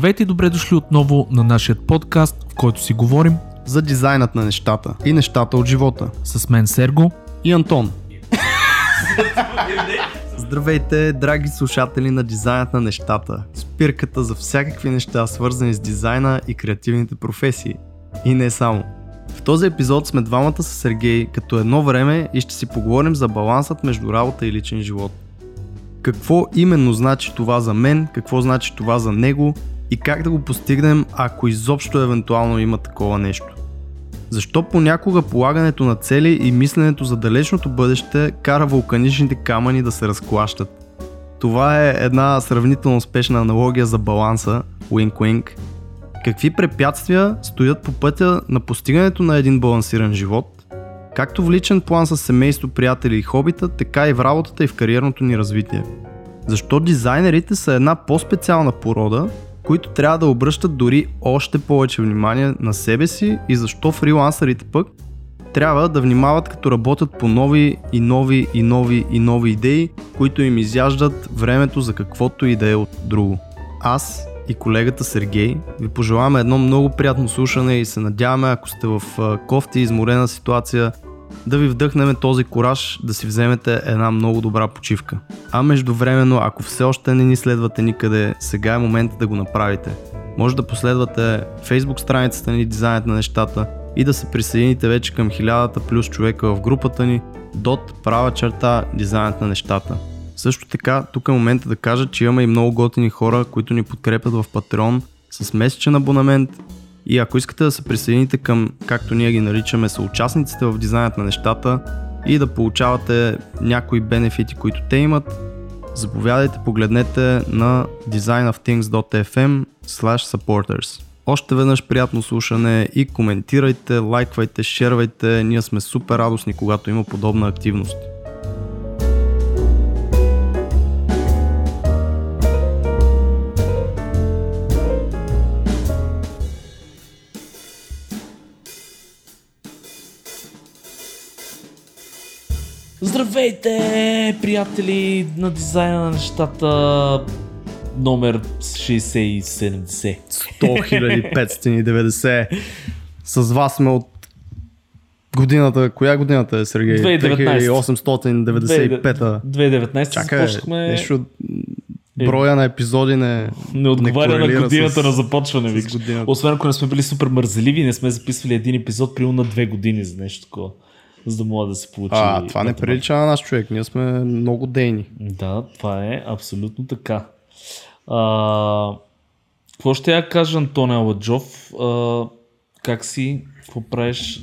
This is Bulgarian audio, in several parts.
Здравейте и добре дошли отново на нашия подкаст, в който си говорим за дизайнът на нещата и нещата от живота. с мен Серго. И Антон. Здравейте, драги слушатели на дизайнът на нещата. Спирката за всякакви неща, свързани с дизайна и креативните професии. И не само. В този епизод сме двамата с Сергей като едно време и ще си поговорим за балансът между работа и личен живот. Какво именно значи това за мен, какво значи това за него и как да го постигнем, ако изобщо евентуално има такова нещо. Защо понякога полагането на цели и мисленето за далечното бъдеще кара вулканичните камъни да се разклащат? Това е една сравнително успешна аналогия за баланса, wink-wink. Какви препятствия стоят по пътя на постигането на един балансиран живот, както в личен план с семейство, приятели и хобита, така и в работата и в кариерното ни развитие? Защо дизайнерите са една по-специална порода, които трябва да обръщат дори още повече внимание на себе си и защо фрилансърите пък трябва да внимават като работят по нови и нови и нови и нови идеи, които им изяждат времето за каквото и да е от друго. Аз и колегата Сергей ви пожелаваме едно много приятно слушане и се надяваме, ако сте в кофти изморена ситуация, да ви вдъхнем този кораж да си вземете една много добра почивка. А междувременно, ако все още не ни следвате никъде, сега е момента да го направите. Може да последвате Facebook страницата ни Дизайнът на нещата и да се присъедините вече към хилядата плюс човека в групата ни дот права черта Дизайнът на нещата. Също така, тук е момента да кажа, че имаме и много готини хора, които ни подкрепят в Patreon с месечен абонамент и ако искате да се присъедините към, както ние ги наричаме, съучастниците в дизайнът на нещата и да получавате някои бенефити, които те имат, заповядайте, погледнете на designofthings.fm supporters. Още веднъж приятно слушане и коментирайте, лайквайте, шервайте, ние сме супер радостни, когато има подобна активност. Здравейте, приятели на дизайна на нещата номер 6070. 100 590. С вас сме от годината, коя годината е, Сергей? 2019. 1895-та. 2019 Чакай, започнахме. нещо броя на епизоди не, Не отговаря на корелира годината с- на започване. Освен ако не сме били супер мързеливи, не сме записвали един епизод примерно на две години за нещо такова. За да мога да се получи. А, това не прилича на наш човек. Ние сме много дейни. Да, това е абсолютно така. А, какво ще я кажа, Антоне Аладжов? А, как си? Какво правиш?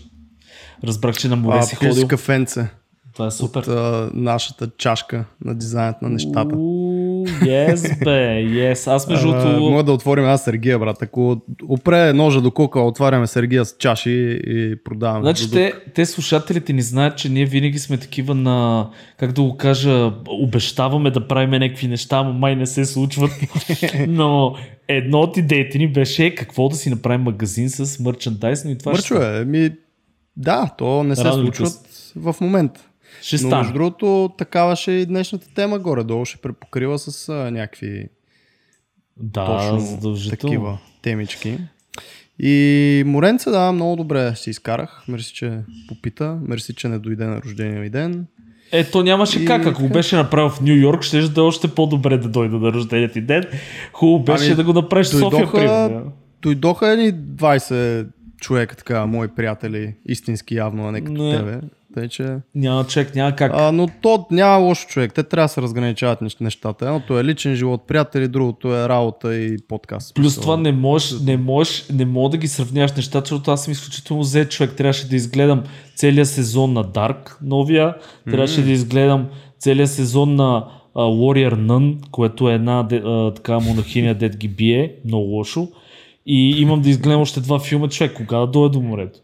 Разбрах, че на море А, си ходил. кафенце Това е супер. от а, нашата чашка на дизайнът на нещата. Уу, yes, бе, yes. Аз между другото... Мога да отворим аз Сергия, брат. Ако опре ножа до кука, отваряме Сергия с чаши и продаваме. Значи те, те слушателите ни знаят, че ние винаги сме такива на, как да го кажа, обещаваме да правим някакви неща, но май не се случват. Но едно от идеите ни беше какво да си направим магазин с мърчандайз, но и това ще, Мърчове, ми... Да, то не се Рано случват в момента. Ще Но стане. между другото, такава ще е и днешната тема горе-долу. Ще препокрива с а, някакви Да, точно задължително. такива темички. И Моренце, да, много добре си изкарах. Мерси, че попита. Мерси, че не дойде на рождения ми ден. Е, то нямаше И как. Ако беше направил в Нью Йорк, ще да е още по-добре да дойде на рождения ти ден. Хубаво беше Ами, да го направиш в София, Дойдоха, примерно. дойдоха едни 20 човека, така, мои приятели, истински явно, а не като Не. тебе. Тъй, че... Няма човек, няма как. А, но то няма лошо човек. Те трябва да се разграничават нещ- нещата. Едното е личен живот, приятели, другото е работа и подкаст. Плюс това не можеш, не можеш, не мога да ги сравняваш нещата, защото аз съм изключително зет човек. Трябваше да изгледам целия сезон на Dark, новия. Трябваше да изгледам целия сезон на а, Warrior Nun, което е една а, така монахиня, дет ги бие, много лошо. И имам да изгледам още два филма, човек. Кога да дойда до морето?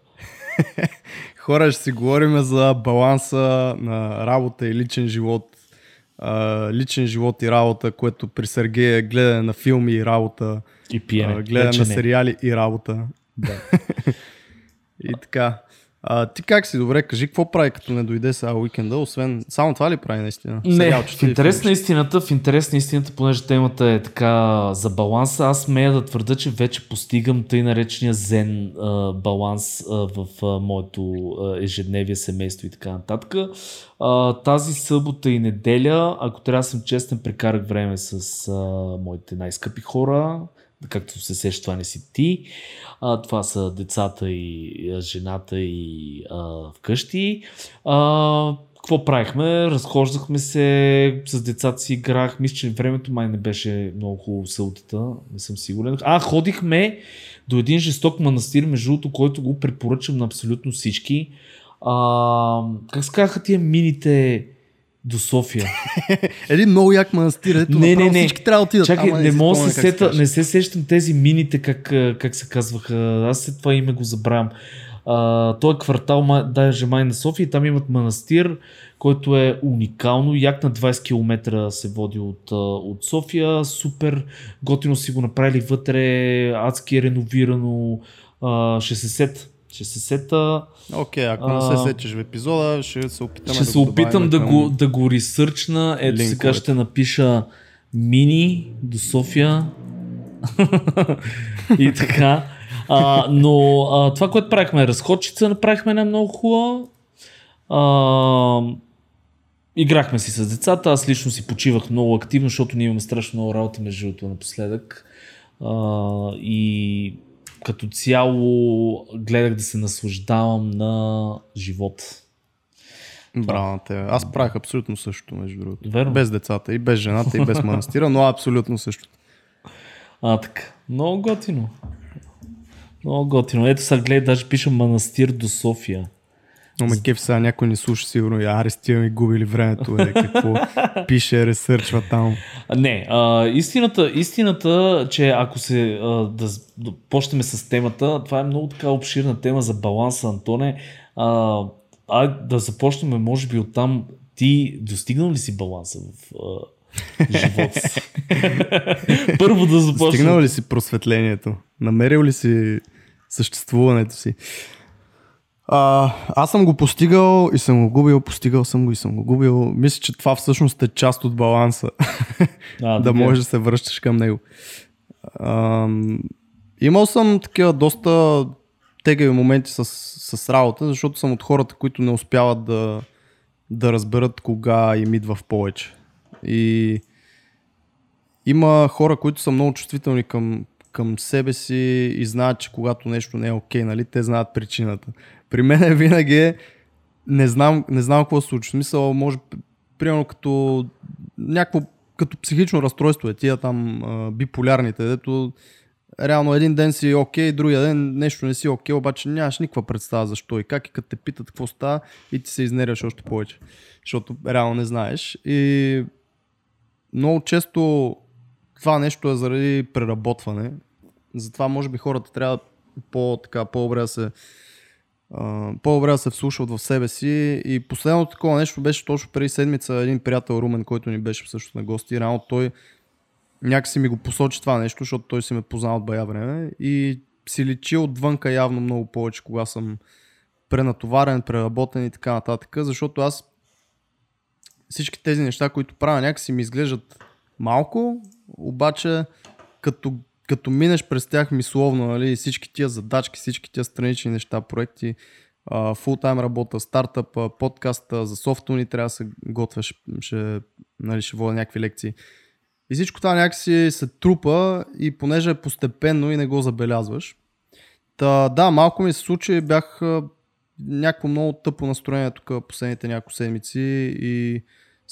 Хора, ще си говорим за баланса на работа и личен живот. А, личен живот и работа, което при Сергея е гледане на филми и работа, И пиене. гледане на сериали и работа. Да. И така. А, ти как си? Добре, кажи какво прави като не дойде сега уикенда, освен само това ли прави наистина? Не, Сериалчета в интерес на истината, в интерес на истината, понеже темата е така за баланса, аз смея да твърда, че вече постигам тъй наречения зен а, баланс а, в а, моето а, ежедневие, семейство и така нататък. А, тази събота и неделя, ако трябва да съм честен, прекарах време с а, моите най-скъпи хора, както се сеща, това не си ти. А, това са децата и жената и а, вкъщи. А, какво правихме? Разхождахме се, с децата си играх. Мисля, че времето май не беше много хубаво съботата, не съм сигурен. А, ходихме до един жесток манастир, между другото, който го препоръчам на абсолютно всички. А, как се казаха тия мините до София? Един много як манастир, ето Не, не, не. всички трябва да отидат. Чакай, Ама не си мога се сета, не се сещам тези мините, как, как се казваха. Аз след това име го забравям. А, той е квартал, даже май на София и там имат манастир, който е уникално. Як на 20 км се води от, от София. Супер готино си го направили вътре, адски е реновирано. А, ще се сет. Ще се сета. Окей, ако не А, се сетиш в епизода, ще се опитаме Ще да се опитам да към- го, да го ресърчна. Ето сега линковете. ще напиша мини до София. и така. А, но а, това, което правихме, разходчица, направихме една много хубава. А, играхме си с децата, аз лично си почивах много активно, защото ние имаме страшно много работа между другото напоследък. А, и като цяло гледах да се наслаждавам на живота. Браво на тебе. Аз правих абсолютно същото, между другото. Верно. Без децата и без жената и без манастира, но абсолютно същото. А, така. Много готино. Много готино. Ето сега гледай, даже пишем манастир до София. Но ме кеф сега някой ни слуша сигурно и аре стига ми губили времето, е, какво пише, ресърчва там. Не, а, истината, истината, че ако се а, да, да почнем с темата, това е много така обширна тема за баланса, Антоне. А, а да започнем, може би, оттам. Ти достигнал ли си баланса в а, живота си? Първо да започнем. Стигнал ли си просветлението? Намерил ли си съществуването си? А, аз съм го постигал и съм го губил, постигал съм го и съм го губил. Мисля, че това всъщност е част от баланса. а, да можеш да се връщаш към него. Ам, имал съм такива доста тегави моменти с, с работа, защото съм от хората, които не успяват да, да разберат кога им идва в повече. И има хора, които са много чувствителни към, към себе си и знаят, че когато нещо не е окей, нали, те знаят причината. При мен е винаги е, не знам, не знам какво се случва. В смисъл, може, примерно като някакво като психично разстройство е тия там а, биполярните, дето реално един ден си окей, другия ден нещо не си окей, обаче нямаш никаква представа защо и как и като те питат какво става и ти се изнервяш още повече, защото реално не знаеш. И много често това нещо е заради преработване. Затова може би хората трябва по, така, по-добре да се По-добре да се вслушват в себе си. И последното такова нещо беше точно преди седмица един приятел Румен, който ни беше също на гости. Рано той някакси ми го посочи това нещо, защото той си ме познал от бая време. И си личи отвънка явно много повече, кога съм пренатоварен, преработен и така нататък, защото аз всички тези неща, които правя, някакси ми изглеждат малко, обаче като, като минеш през тях мисловно, нали, всички тия задачки, всички тия странични неща, проекти, фултайм работа, стартъп, подкаста, за софтуни ни трябва да се готвя, ще, нали, ще водя някакви лекции. И всичко това някакси се трупа и понеже е постепенно и не го забелязваш. Та, да, малко ми се случи, бях някакво много тъпо настроение тук последните няколко седмици и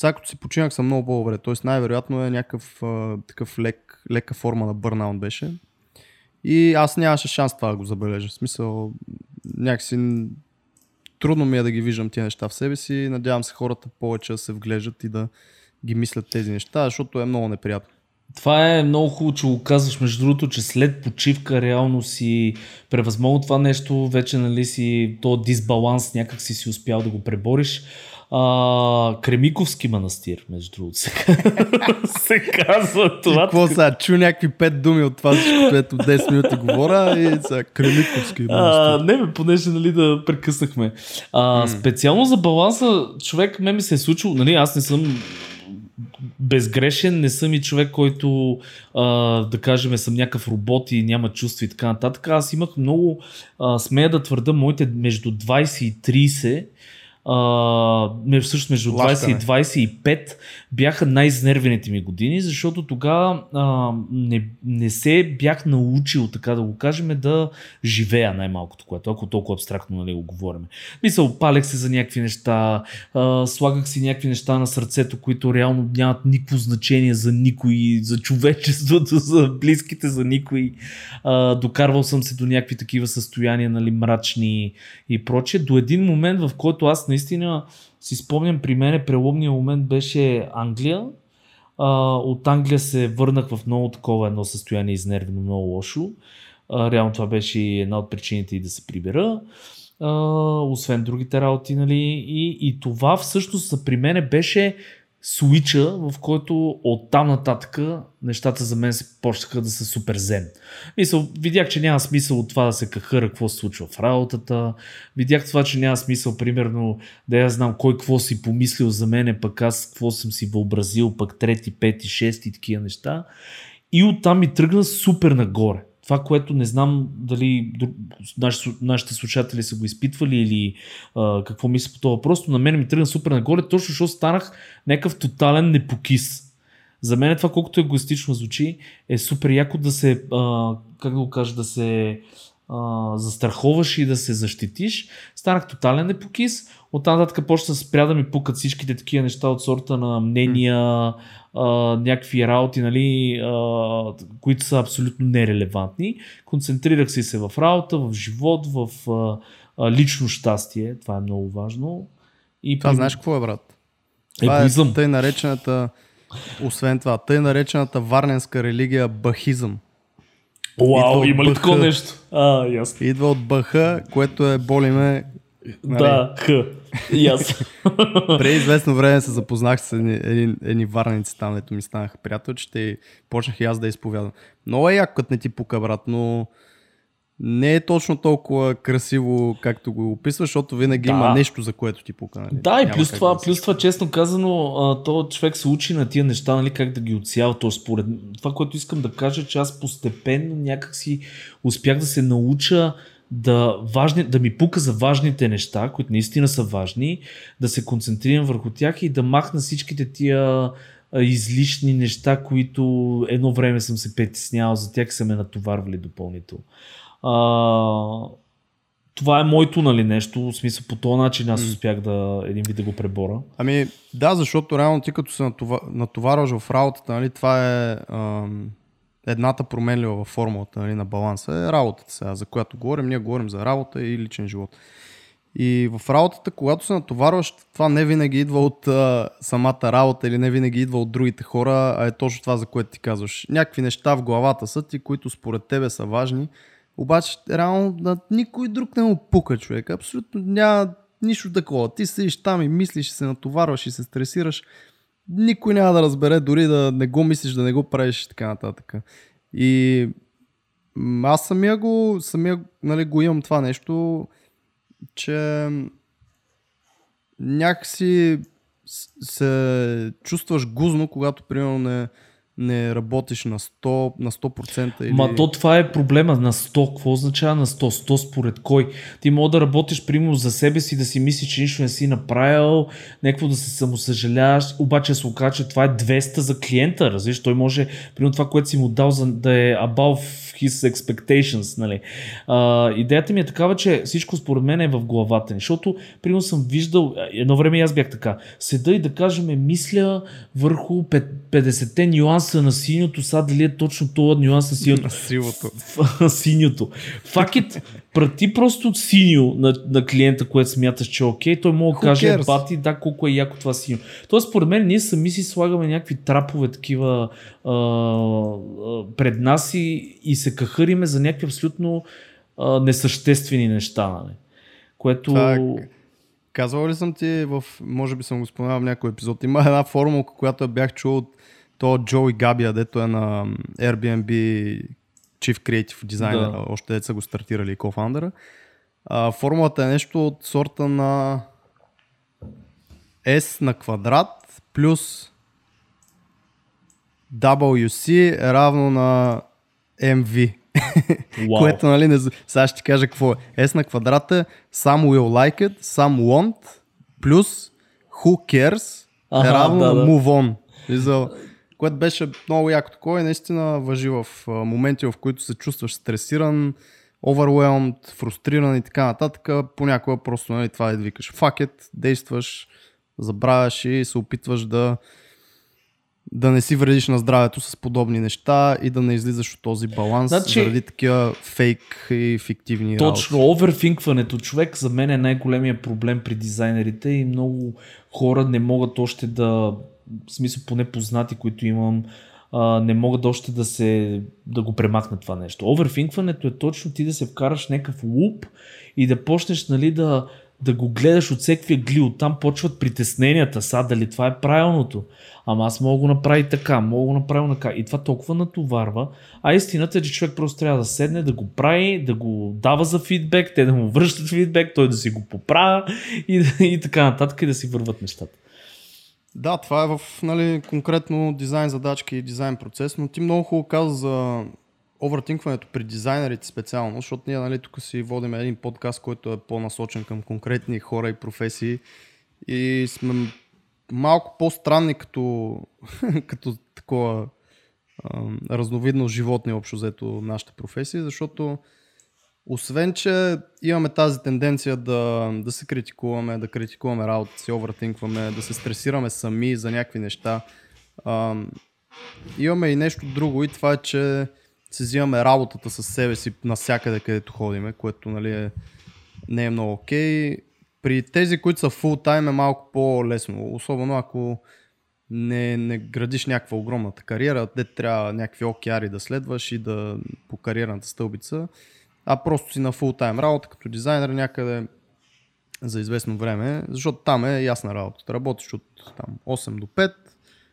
сега като си починах съм много по-добре. Тоест най-вероятно е някакъв а, такъв лек, лека форма на бърнаун беше. И аз нямаше шанс това да го забележа. В смисъл, някакси трудно ми е да ги виждам тия неща в себе си. Надявам се хората повече да се вглеждат и да ги мислят тези неща, защото е много неприятно. Това е много хубаво, че го казваш. Между другото, че след почивка реално си превъзмогнал това нещо, вече нали си то дисбаланс някак си си успял да го пребориш. А, Кремиковски манастир, между другото, се, се казва това. Какво сега? Чу някакви пет думи от това, което 10 минути говоря и сега Кремиковски манастир. А, не бе, понеже нали, да прекъснахме. А, специално за баланса, човек ме ми се е случило, нали, аз не съм безгрешен, не съм и човек, който а, да кажем съм някакъв робот и няма чувства и така нататък. Аз имах много, а, смея да твърда, моите между 20 и 30 Uh, всъщност между 20 и 25 бяха най-изнервените ми години, защото тогава uh, не, не се бях научил, така да го кажем, да живея най-малкото, което, ако толкова абстрактно нали, го говорим. Мисъл, палех се за някакви неща, uh, слагах си някакви неща на сърцето, които реално нямат никакво значение за никой, за човечеството, за близките, за никой. Uh, докарвал съм се до някакви такива състояния, нали, мрачни и прочее, до един момент, в който аз наистина си спомням, при мен преломният момент беше Англия. А, от Англия се върнах в много такова едно състояние изнервено, много лошо. А, реално това беше една от причините и да се прибера. А, освен другите работи, нали. И, и това всъщност при мен беше свича, в който оттам нататък нещата за мен се почнаха да са супер зен. Мисъл, видях, че няма смисъл от това да се кахъра какво се случва в работата. Видях това, че няма смисъл, примерно, да я знам кой какво си помислил за мене, пък аз какво съм си въобразил, пък трети, пети, шести, такива неща. И оттам ми тръгна супер нагоре това, което не знам дали нашите, слушатели са го изпитвали или а, какво мисля по това въпрос, но на мен ми тръгна супер нагоре, точно защото станах някакъв тотален непокис. За мен това, колкото егоистично звучи, е супер яко да се, а, как да го кажа, да се а, застраховаш и да се защитиш. Станах тотален непокис. От там нататък почна спря да ми пукат всичките такива неща от сорта на мнения, а, някакви работи, нали, а, които са абсолютно нерелевантни. Концентрирах се в работа, в живот, в а, а, лично щастие. Това е много важно. И това при... знаеш какво е, брат? Това Егоизъм. е тъй наречената, освен това, тъй наречената варненска религия бахизъм. Уау, има ли такова нещо? А, ясно. Идва от баха, което е болиме Нали? Да, х. И аз. Преди известно време се запознах с едни, едни, едни варници там, дето ми станаха приятелчета и почнах и аз да изповядам. Много е яко, като не ти пука, брат, но не е точно толкова красиво, както го описваш, защото винаги да. има нещо, за което ти пука. Нали? Да, и плюс това, да плюс това, честно казано, то човек се учи на тия неща, нали, как да ги отсява. То според това, което искам да кажа, че аз постепенно някакси успях да се науча да, важни, да ми пука за важните неща, които наистина са важни, да се концентрирам върху тях и да махна всичките тия излишни неща, които едно време съм се притеснявал за тях и са ме натоварвали допълнително. А, това е моето нали, нещо, в смисъл по този начин аз успях да един вид да го пребора. Ами да, защото реално ти като се натоварваш в работата, нали, това е ам, едната променлива във формулата нали, на баланса е работата сега, за която говорим. Ние говорим за работа и личен живот. И в работата, когато се натоварваш, това не винаги идва от а, самата работа или не винаги идва от другите хора, а е точно това, за което ти казваш. Някакви неща в главата са ти, които според тебе са важни, обаче реално на никой друг не му пука човек. Абсолютно няма нищо такова. Ти седиш там и мислиш, и се натоварваш и се стресираш никой няма да разбере, дори да не го мислиш, да не го правиш и така нататък. И аз самия го, самия, нали, го имам това нещо, че някакси се чувстваш гузно, когато примерно не, не работиш на 100%. На 100% или... Ма то това е проблема на 100. Какво означава на 100? 100 според кой? Ти мога да работиш примерно за себе си, да си мислиш, че нищо не си направил, някакво да се самосъжаляваш, обаче се окаже, че това е 200 за клиента, разбираш? Той може, примерно това, което си му дал за да е above his expectations. Нали. А, идеята ми е такава, че всичко според мен е в главата ни, защото примерно съм виждал, едно време аз бях така, седа и да кажем, мисля върху 50-те нюанса на синьото, сега дали е точно това нюанс на синьото. На синьото. Факет, прати просто синьо на, на клиента, което смяташ, че е окей, той мога да каже, бати, да, колко е яко това синьо. Тоест, според мен, ние сами си слагаме някакви трапове такива а, а, пред нас и, и се кахариме за някакви абсолютно а, несъществени неща. Нали? Което... Так. Казвал ли съм ти в, може би съм го споменал в някой епизод, има една формулка, която бях чул от то Джо и Габия, дето е на Airbnb Chief Creative Designer, да. още деца го стартирали и кофаундъра. А, формулата е нещо от сорта на S на квадрат плюс WC е равно на MV. Wow. Което, нали, не... сега ще ти кажа какво е. S на квадрата some will like it, some won't, плюс who cares е равно да, да. move on. Което беше много яко такова и наистина въжи в моменти, в които се чувстваш стресиран, overwhelmed, фрустриран и така нататък. Понякога просто нали, това е да викаш it, действаш, забравяш и се опитваш да да не си вредиш на здравето с подобни неща и да не излизаш от този баланс значи, заради такива фейк и фиктивни Точно, работи. оверфинкването човек за мен е най-големия проблем при дизайнерите и много хора не могат още да, в смисъл поне познати, които имам, а, не могат още да се да го премахнат това нещо. Оверфинкването е точно ти да се вкараш някакъв луп и да почнеш нали, да да го гледаш от всеки гли, оттам почват притесненията, са дали това е правилното. Ама аз мога го направи така, мога го направя така. И това толкова натоварва. А истината е, че човек просто трябва да седне, да го прави, да го дава за фидбек, те да му връщат фидбек, той да си го поправя и, и така нататък и да си върват нещата. Да, това е в нали, конкретно дизайн задачки и дизайн процес, но ти много хубаво каза за овертинкването при дизайнерите специално, защото ние нали, тук си водим един подкаст, който е по-насочен към конкретни хора и професии. И сме малко по-странни като, като такова а, разновидно животни общо взето нашата професия, защото освен, че имаме тази тенденция да, да се критикуваме, да критикуваме работа си, овертинкваме, да се стресираме сами за някакви неща, а, имаме и нещо друго и това е, че си взимаме работата с себе си навсякъде, където ходиме, което нали, е, не е много окей. Okay. При тези, които са full time е малко по-лесно, особено ако не, не градиш някаква огромната кариера, де трябва някакви океари да следваш и да по кариерната стълбица, а просто си на full time работа като дизайнер някъде за известно време, защото там е ясна работа. Работиш от там, 8 до 5,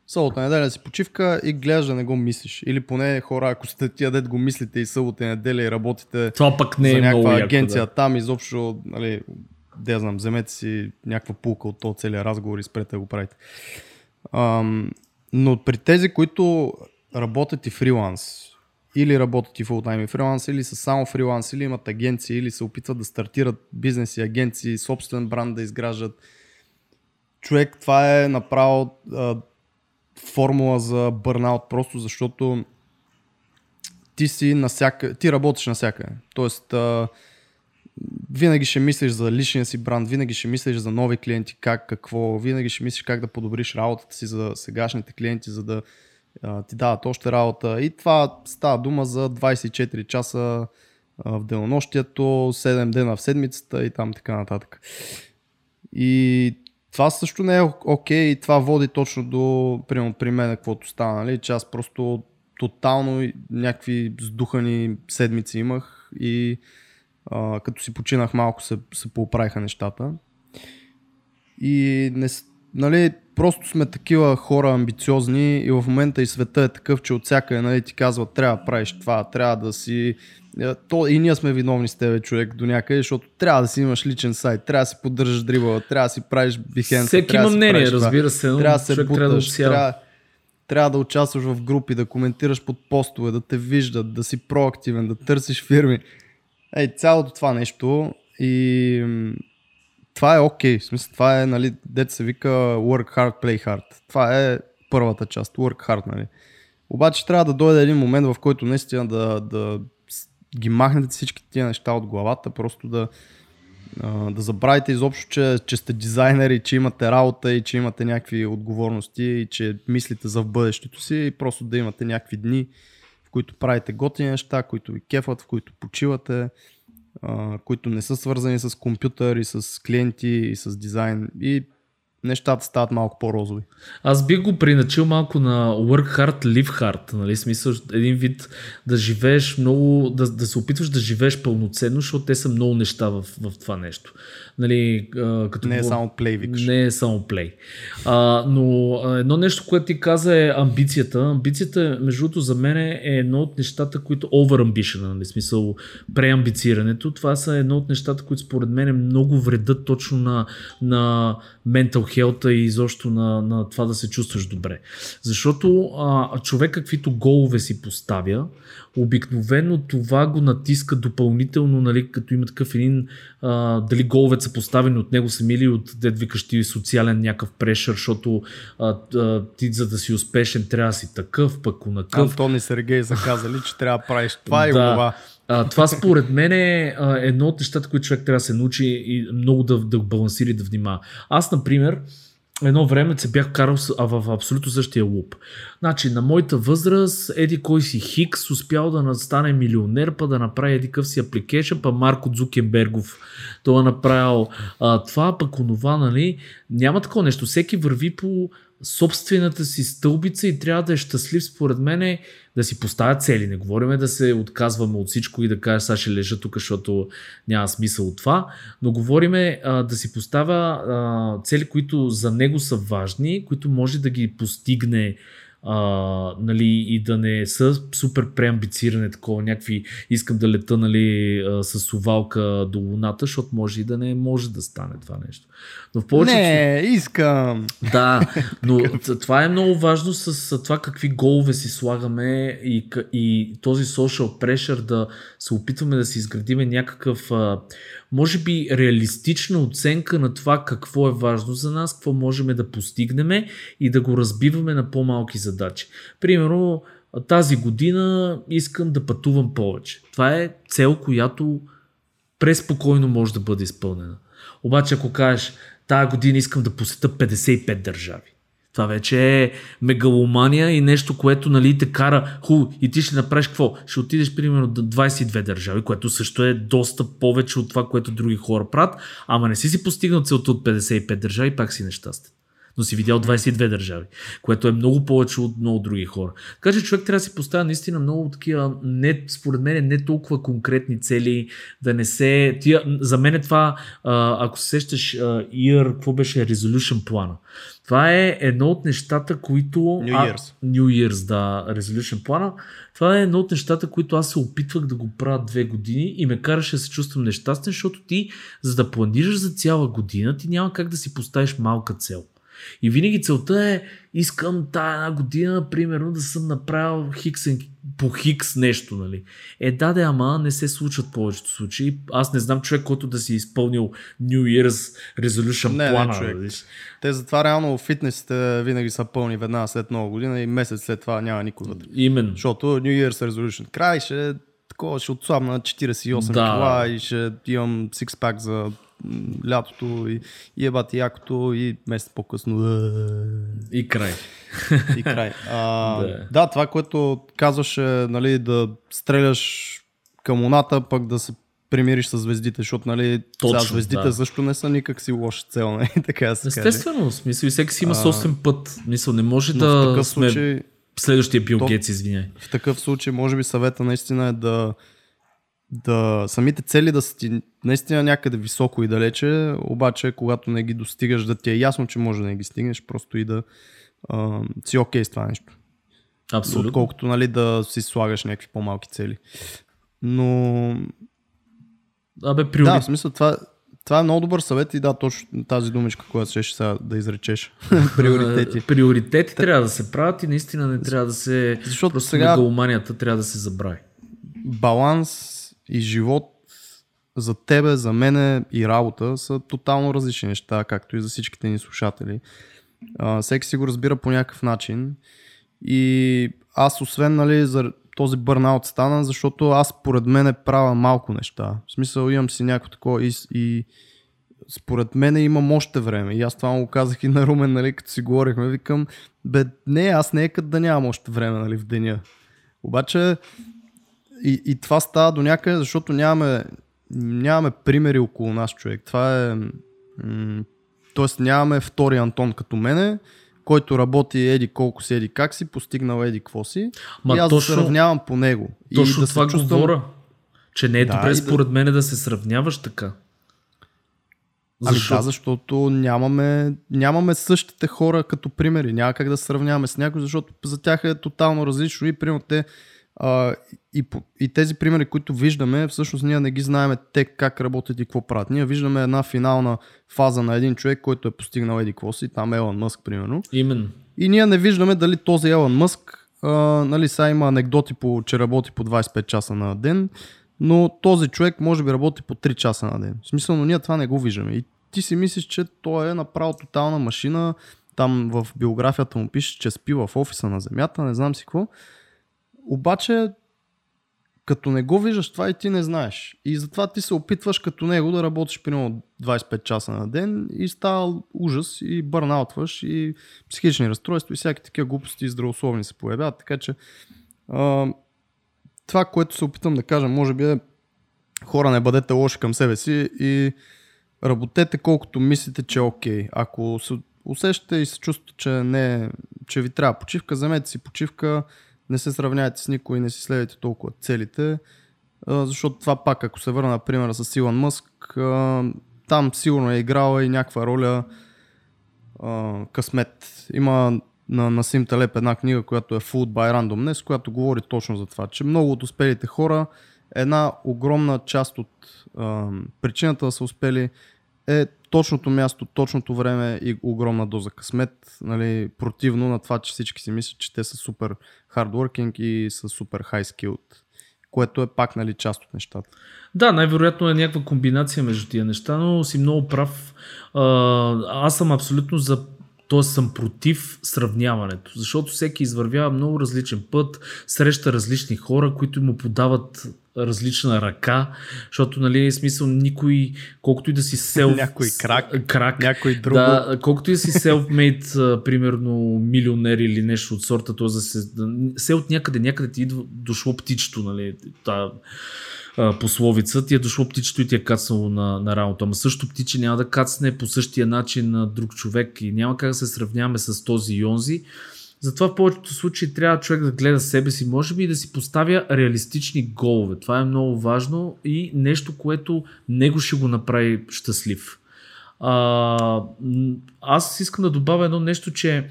събота неделя си почивка и гледаш да не го мислиш. Или поне хора, ако сте тия дет го мислите и събота и неделя и работите Това пък не е за някаква много агенция яко, да. там, изобщо, нали, да знам, вземете си някаква пулка от този целият разговор и спрете да го правите. Ам, но при тези, които работят и фриланс, или работят и фултайм и фриланс, или са само фриланс, или имат агенции, или се опитват да стартират бизнеси, агенции, собствен бранд да изграждат. Човек, това е направо а, формула за бърнаут, просто защото ти си насяка, ти работиш насякъде. Тоест, а, винаги ще мислиш за личния си бранд, винаги ще мислиш за нови клиенти, как, какво, винаги ще мислиш как да подобриш работата си за сегашните клиенти, за да а, ти дават още работа. И това става дума за 24 часа в денонощието, 7 дена в седмицата и там така нататък. И това също не е окей okay, и това води точно до, примерно при мен, каквото стана, нали? че аз просто тотално някакви сдухани седмици имах и а, като си починах малко се, се поуправиха нещата. И не, нали, просто сме такива хора амбициозни и в момента и света е такъв, че от всяка нали, ти казват трябва да правиш това, трябва да си е, то и ние сме виновни с тебе, човек, до някъде, защото трябва да си имаш личен сайт, трябва да си поддържаш дрибъл, трябва да си правиш бихенс. Всеки има мнение, да разбира се, но трябва да се буташ, трябва да, трябва, трябва да участваш в групи, да коментираш под постове, да те виждат, да си проактивен, да търсиш фирми. Ей, цялото това нещо и това е окей, okay. в смисъл, това е, нали, дете се вика work hard, play hard. Това е първата част, work hard, нали. Обаче трябва да дойде един момент, в който наистина да, да ги махнете всички тия неща от главата, просто да, да забравите изобщо, че, че сте дизайнери, че имате работа и че имате някакви отговорности и че мислите за в бъдещето си и просто да имате някакви дни, в които правите готини неща, които ви кефат, в които почивате, които не са свързани с компютър и с клиенти и с дизайн. И нещата стават малко по-розови. Аз бих го приначил малко на work hard, live hard. Нали? Смисъл, един вид да живееш много, да, да се опитваш да живееш пълноценно, защото те са много неща в, в това нещо. Нали, а, като Не е го- само плей, викаш. Не е само плей. А, но а, едно нещо, което ти каза е амбицията. Амбицията, между другото, за мен е едно от нещата, които over ambition, нали, смисъл преамбицирането. Това са едно от нещата, които според мен много вредят точно на, на mental health и изобщо на, на това да се чувстваш добре. Защото а, човек каквито голове си поставя, обикновено това го натиска допълнително, нали, като има такъв един, а, дали головете са поставени от него сами или от дед викаш ти социален някакъв прешър, защото а, а, ти за да си успешен трябва да си такъв, пък онакъв. Антон и Сергей са казали, че трябва да правиш това и това. А, това според мен е а, едно от нещата, които човек трябва да се научи и много да, да балансира и да внимава. Аз, например, едно време се бях карал в абсолютно същия луп. Значи, на моята възраст, еди кой си Хикс, успял да стане милионер, па да направи еди къв си апликейшн, па Марко Дзукенбергов, той е направил а, това, пък онова, нали? Няма такова нещо. Всеки върви по собствената си стълбица и трябва да е щастлив, според мен, е да си поставя цели. Не говориме да се отказваме от всичко и да кажа, сега ще лежа тук, защото няма смисъл от това, но говориме а, да си поставя а, цели, които за него са важни, които може да ги постигне а, нали, и да не са супер преамбициране, такова някакви искам да лета нали, а, с сувалка до луната, защото може и да не може да стане това нещо. Но в повечето Не, искам. да, но това е много важно с, това какви голове си слагаме и, и този social pressure да се опитваме да си изградиме някакъв, а, може би, реалистична оценка на това какво е важно за нас, какво можем да постигнем и да го разбиваме на по-малки задачи. Примерно, тази година искам да пътувам повече. Това е цел, която преспокойно може да бъде изпълнена. Обаче ако кажеш, тая година искам да посета 55 държави. Това вече е мегаломания и нещо, което нали, те кара, ху, и ти ще направиш какво? Ще отидеш примерно до 22 държави, което също е доста повече от това, което други хора правят, ама не си си постигнал целта от 55 държави, пак си нещастен. Но си видял 22 държави, което е много повече от много други хора. Така че човек трябва да си поставя наистина много такива, не, според мен, не толкова конкретни цели, да не се... Тия, за мен е това, ако се сещаш, year, какво беше Resolution плана? Това е едно от нещата, които... New а- Year's. New Year's, да, Resolution плана. Това е едно от нещата, които аз се опитвах да го правя две години и ме караше да се чувствам нещастен, защото ти, за да планираш за цяла година, ти няма как да си поставиш малка цел. И винаги целта е, искам тая една година, примерно, да съм направил хиксен, по хикс нещо, нали. Е, да, да, ама не се случват повечето случаи. Аз не знам човек, който да си е изпълнил New Year's Resolution Не, не, плана. човек. виж. Те затова реално фитнесите винаги са пълни веднага след нова година и месец след това няма никой вътре. Именно. Защото New Year's Resolution край ще такова ще отслабна на 48 Да. кила и ще имам сикспак за лятото и, и ебати якото и месец по-късно е, И край. и край. А, Да. да. това, което казваше, нали, да стреляш към луната, пък да се примириш с звездите, защото нали, Точно, сега звездите да. също не са никак си лоша цел, нали, така да се каже. Естествено, в смисъл, и всеки си има собствен път. Мисъл, не може Но в да такъв сме случай следващия Бил Гейтс, извиняй. в такъв случай, може би съвета наистина е да, да самите цели да са ти наистина някъде високо и далече, обаче когато не ги достигаш, да ти е ясно, че може да не ги стигнеш, просто и да а, си окей с това нещо. Абсолютно. Отколкото нали, да си слагаш някакви по-малки цели. Но Абе, да, приори... в смисъл това, това е много добър съвет и да, точно тази думичка, която ще сега да изречеш. Приоритети. А, Приоритети трябва да се правят и наистина не трябва да се... Защото Просто сега- мегаломанията трябва да се забрави. баланс и живот за тебе, за мене и работа са тотално различни неща, както и за всичките ни слушатели. А, всеки си го разбира по някакъв начин. И аз освен нали, за този бърнаут стана, защото аз според мен правя малко неща. В смисъл имам си някакво такова и, и според мен имам още време. И аз това му го казах и на Румен, нали, като си говорихме. Викам, бе, не, аз не е като да нямам още време нали, в деня. Обаче и, и това става до някъде, защото нямаме, нямаме примери около нас, човек. Това е м- Тоест нямаме втори Антон като мене, който работи еди колко си, еди как си, постигнал еди какво си. Ма и аз точно- да се равнявам по него. Точно и да това се чувствам... говоря. Че не е Да, добре и да- според мен да се сравняваш така. Ами да, защото нямаме, нямаме същите хора като примери. Няма как да сравняваме с някой, защото за тях е тотално различно и примерно те а, и, и тези примери, които виждаме, всъщност ние не ги знаем те как работят и какво правят. Ние виждаме една финална фаза на един човек, който е постигнал еди какво си, там Елън Мъск, примерно. Именно. И ние не виждаме дали този Елън Мъск, а, нали, сега има анекдоти, по, че работи по 25 часа на ден, но този човек може би работи по 3 часа на ден. В смисъл, но ние това не го виждаме. И ти си мислиш, че той е направо тотална машина. Там в биографията му пише, че спи в офиса на земята, не знам си какво. Обаче, като не го виждаш това и ти не знаеш. И затова ти се опитваш като него да работиш примерно 25 часа на ден и става ужас и бърнаутваш и психични разстройства и всяки такива глупости и здравословни се появяват. Така че а, това, което се опитам да кажа, може би е хора не бъдете лоши към себе си и работете колкото мислите, че е окей. Ако се усещате и се чувствате, че, не, че ви трябва почивка, вземете си почивка, не се сравнявайте с никой, не си следвайте толкова целите, защото това пак, ако се върна, например, с Илон Мъск, там сигурно е играла и някаква роля късмет. Има на Насим Талеп една книга, която е Food by Randomness, която говори точно за това, че много от успелите хора, една огромна част от причината да са успели е точното място, точното време и огромна доза късмет, нали, противно на това, че всички си мислят, че те са супер хардворкинг и са супер хай skilled, което е пак нали, част от нещата. Да, най-вероятно е някаква комбинация между тия неща, но си много прав. Аз съм абсолютно за т.е. съм против сравняването, защото всеки извървява много различен път, среща различни хора, които му подават различна ръка, защото нали е смисъл никой, колкото и да си сел... Някой крак, крак Някой друг. да, колкото и да си а, примерно милионер или нещо от сорта, т.е. да се, се от някъде, някъде ти идва, дошло птичето, нали, та, а, пословица, ти е дошло птичето и ти е кацнало на, на рамото. Ама също птиче няма да кацне по същия начин на друг човек и няма как да се сравняваме с този и онзи. Затова в повечето случаи трябва човек да гледа себе си, може би и да си поставя реалистични голове. Това е много важно и нещо, което него ще го направи щастлив. А, аз искам да добавя едно нещо, че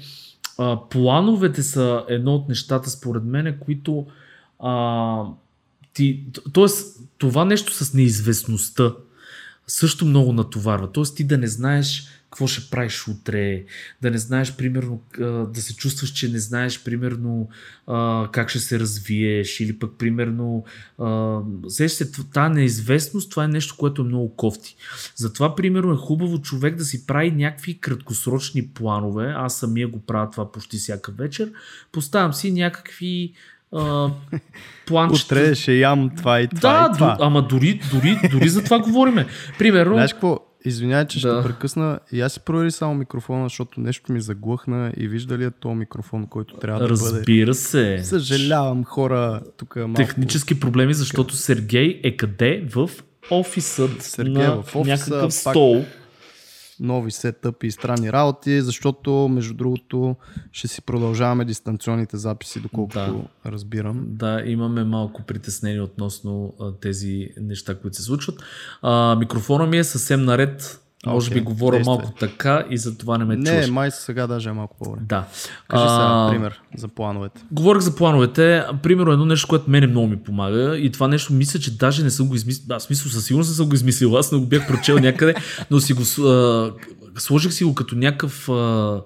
а, плановете са едно от нещата, според мен, които а, ти, тоест, това нещо с неизвестността също много натоварва. Тоест ти да не знаеш какво ще правиш утре, да не знаеш, примерно, да се чувстваш, че не знаеш, примерно, как ще се развиеш или пък, примерно, а, сещаш се, тази неизвестност, това е нещо, което е много кофти. Затова, примерно, е хубаво човек да си прави някакви краткосрочни планове. Аз самия го правя това почти всяка вечер. Поставям си някакви а, планчета. Утре ще ям това и това Да, и това. ду, ама дори, дори, дори за това говориме. Примерно, Знаеш какво? Извинявай, че Да. ще прекъсна. И аз си провери само микрофона, защото нещо ми заглъхна и вижда ли е то микрофон, който трябва да бъде. разбира се. Съжалявам, хора, тук е малко... Технически проблеми, защото Сергей е къде? В офисът Сергей на в офиса, някакъв пак- стол. Нови сетъпи и странни работи, защото между другото ще си продължаваме дистанционните записи, доколкото разбирам. Да, имаме малко притеснение относно а, тези неща, които се случват. А, микрофона ми е съвсем наред. Може Окей, би говоря действай. малко така и за това не ме Не, чуваш. май сега даже е малко по-добре. Да. Кажи сега, А, пример за плановете. Говорих за плановете. Примерно едно нещо, което мене много ми помага и това нещо мисля, че даже не съм го измислил. Да, в смисъл със сигурност не съм го измислил. Аз не го бях прочел някъде, но си го а, сложих си го като някакъв а,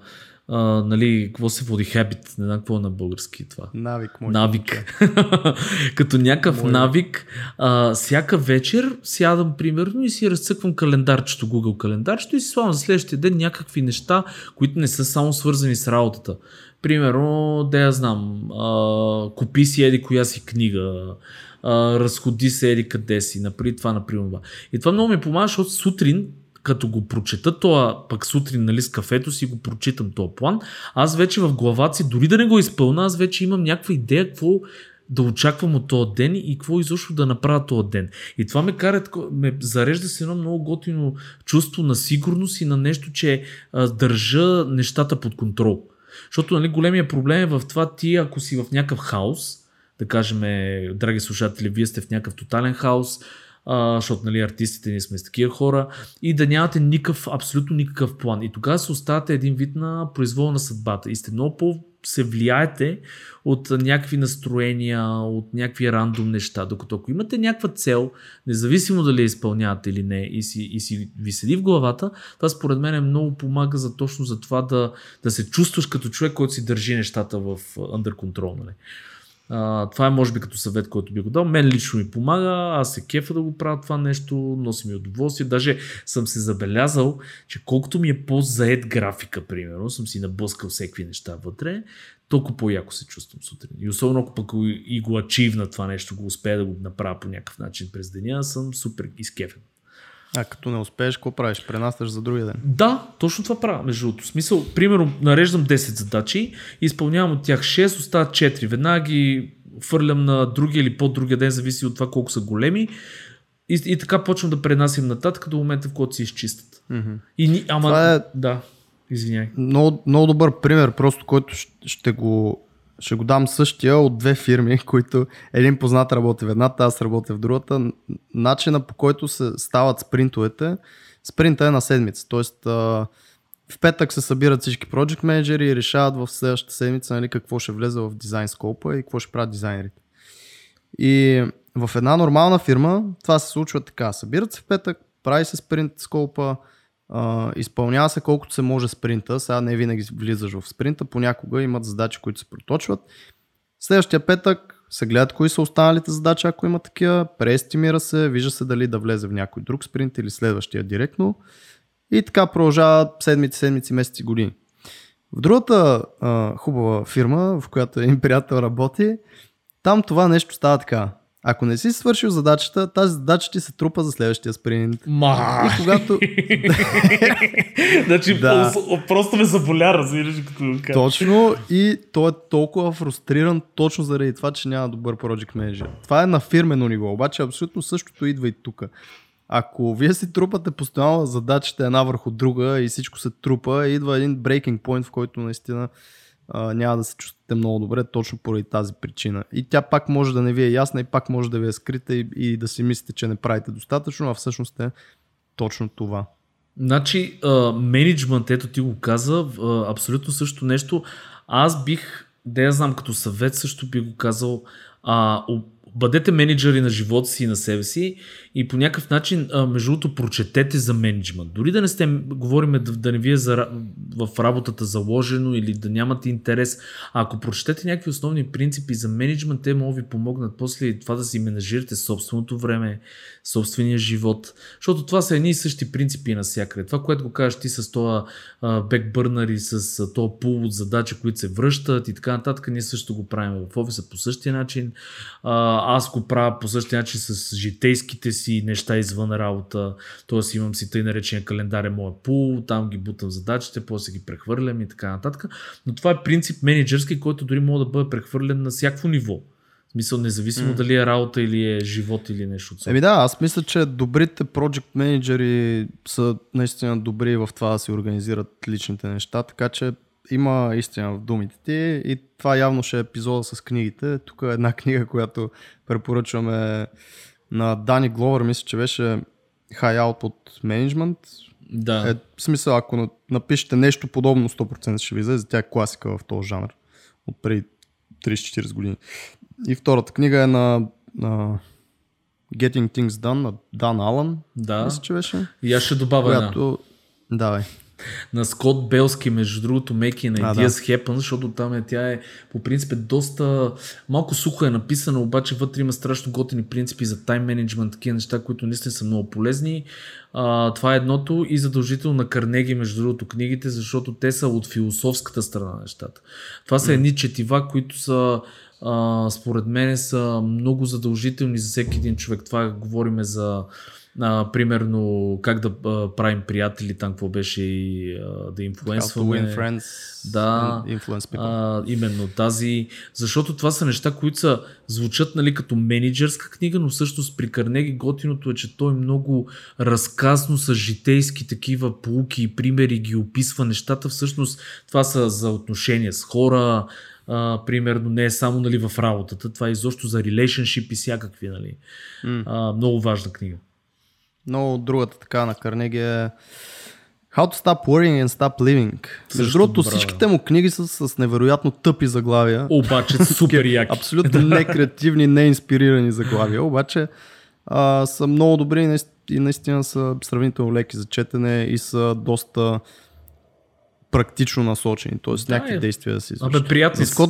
а, нали, какво се води, habit, не знам какво е на български това. Навик, може Навик. като някакъв Моя. навик. А, всяка вечер сядам примерно и си разцъквам календарчето, Google календарчето и си слагам за следващия ден някакви неща, които не са само свързани с работата. Примерно, да я знам, а, купи си еди коя си книга, а, разходи се еди къде си, например това, например. И това много ми помага, защото сутрин като го прочета това, пък сутрин нали, с кафето си го прочитам този план, аз вече в главата си, дори да не го изпълна, аз вече имам някаква идея какво, да очаквам от този ден и какво изобщо да направя този ден. И това ме кара, ме зарежда с едно много готино чувство на сигурност и на нещо, че а, държа нещата под контрол. Защото нали, големия проблем е в това ти, ако си в някакъв хаос, да кажем, драги слушатели, вие сте в някакъв тотален хаос, а, защото нали, артистите ние сме с такива хора, и да нямате никакъв, абсолютно никакъв план. И тогава се оставате един вид на произвол на съдбата и сте много по се влияете от някакви настроения, от някакви рандом неща. Докато ако имате някаква цел, независимо дали я изпълнявате или не, и си, и си ви седи в главата, това според мен е много помага за точно за това да, да се чувстваш като човек, който си държи нещата в under control. Нали. А, това е може би като съвет, който би го дал. Мен лично ми помага, аз се кефа да го правя това нещо, носи ми удоволствие. Даже съм се забелязал, че колкото ми е по-заед графика, примерно, съм си наблъскал всеки неща вътре, толкова по-яко се чувствам сутрин. И особено ако пък и го ачивна това нещо, го успея да го направя по някакъв начин през деня, съм супер изкефен. А като не успееш, какво правиш? Пренасташ за другия ден? Да, точно това правя. Между другото. Смисъл, примерно, нареждам 10 задачи, изпълнявам от тях 6, остават 4. Веднага ги фърлям на другия или по-другия ден, зависи от това колко са големи. И, и така почвам да пренасям нататък до момента, в който се изчистят. Mm-hmm. И, ама, това е... да, извиняй. Много, много добър пример, просто който ще го ще го дам същия от две фирми, които един познат работи в едната, аз работя в другата. Начина по който се стават спринтовете, спринта е на седмица. Тоест, в петък се събират всички project менеджери и решават в следващата седмица нали, какво ще влезе в дизайн скопа и какво ще правят дизайнерите. И в една нормална фирма това се случва така. Събират се в петък, прави се спринт скопа, Изпълнява се колкото се може спринта. Сега не винаги влизаш в спринта, понякога имат задачи, които се проточват. Следващия петък се гледат кои са останалите задачи, ако има такива, преестимира се, вижда се дали да влезе в някой друг спринт или следващия директно. И така продължава седмици, седмици, месеци, години. В другата uh, хубава фирма, в която един приятел работи, там това нещо става така. Ако не си свършил задачата, тази задача ти се трупа за следващия спринт. Ма. И когато... значи, да. просто ме заболя, разбираш, като Точно и той е толкова фрустриран точно заради това, че няма добър project manager. Това е на фирмено ниво, обаче абсолютно същото идва и тук. Ако вие си трупате постоянно задачите една върху друга и всичко се трупа, идва един breaking point, в който наистина а, няма да се чувствате много добре точно поради тази причина. И тя пак може да не ви е ясна и пак може да ви е скрита и, и да си мислите, че не правите достатъчно, а всъщност е точно това. Значи, менеджмент, ето ти го каза, абсолютно също нещо. Аз бих, да я знам като съвет, също би го казал, а, бъдете менеджери на живота си и на себе си и по някакъв начин, между другото, прочетете за менеджмент. Дори да не сте, говорим да, не ви е за, в работата заложено или да нямате интерес, а ако прочетете някакви основни принципи за менеджмент, те могат ви помогнат после това да си менажирате собственото време, собствения живот. Защото това са едни и същи принципи навсякъде. Това, което го кажеш ти с това бекбърнер и с този пул от задачи, които се връщат и така нататък, ние също го правим в офиса по същия начин. Аз го правя по същия начин с житейските си неща извън работа. Тоест имам си тъй наречения календар е моя пул, там ги бутам задачите, после ги прехвърлям и така нататък. Но това е принцип менеджерски, който дори може да бъде прехвърлен на всяко ниво. В смисъл, независимо mm. дали е работа или е живот или нещо. Еми да, аз мисля, че добрите project менеджери са наистина добри в това да си организират личните неща, така че има истина в думите ти и това явно ще е епизода с книгите. Тук е една книга, която препоръчваме на Дани Гловър, мисля, че беше High Output Management. Да. Е, в смисъл, ако напишете нещо подобно, 100% ще ви излезе. Тя е класика в този жанр от преди 30-40 години. И втората книга е на, на Getting Things Done на Дан Алън. Да. Мисля, че беше. И аз ще добавя която... една. Давай на Скот Белски, между другото, Making Ideas да. Happen, защото там е, тя е по принцип е доста малко сухо е написана, обаче вътре има страшно готини принципи за тайм менеджмент, такива неща, които наистина са много полезни. А, това е едното и задължително на Карнеги, между другото, книгите, защото те са от философската страна на нещата. Това са едни четива, които са според мен са много задължителни за всеки един човек. Това говориме за а, примерно как да а, правим приятели, там какво беше и а, да инфлуенсваме. Да, а, именно тази, защото това са неща, които са, звучат нали, като менеджерска книга, но всъщност при Карнеги готиното е, че той много разказно с житейски такива полуки и примери ги описва нещата. Всъщност това са за отношения с хора, а, примерно не е само нали, в работата, това е изобщо за relationship и всякакви. Нали. Mm. А, много важна книга. Но другата така на Карнеги е How to stop worrying and stop living. Между другото, всичките му книги са с невероятно тъпи заглавия. Обаче супер яки. Абсолютно не креативни, не инспирирани заглавия. Обаче а, са много добри и наистина са сравнително леки за четене и са доста практично насочени, т.е. Да, някакви е. действия да си извършат. Абе, приятно. За Скот,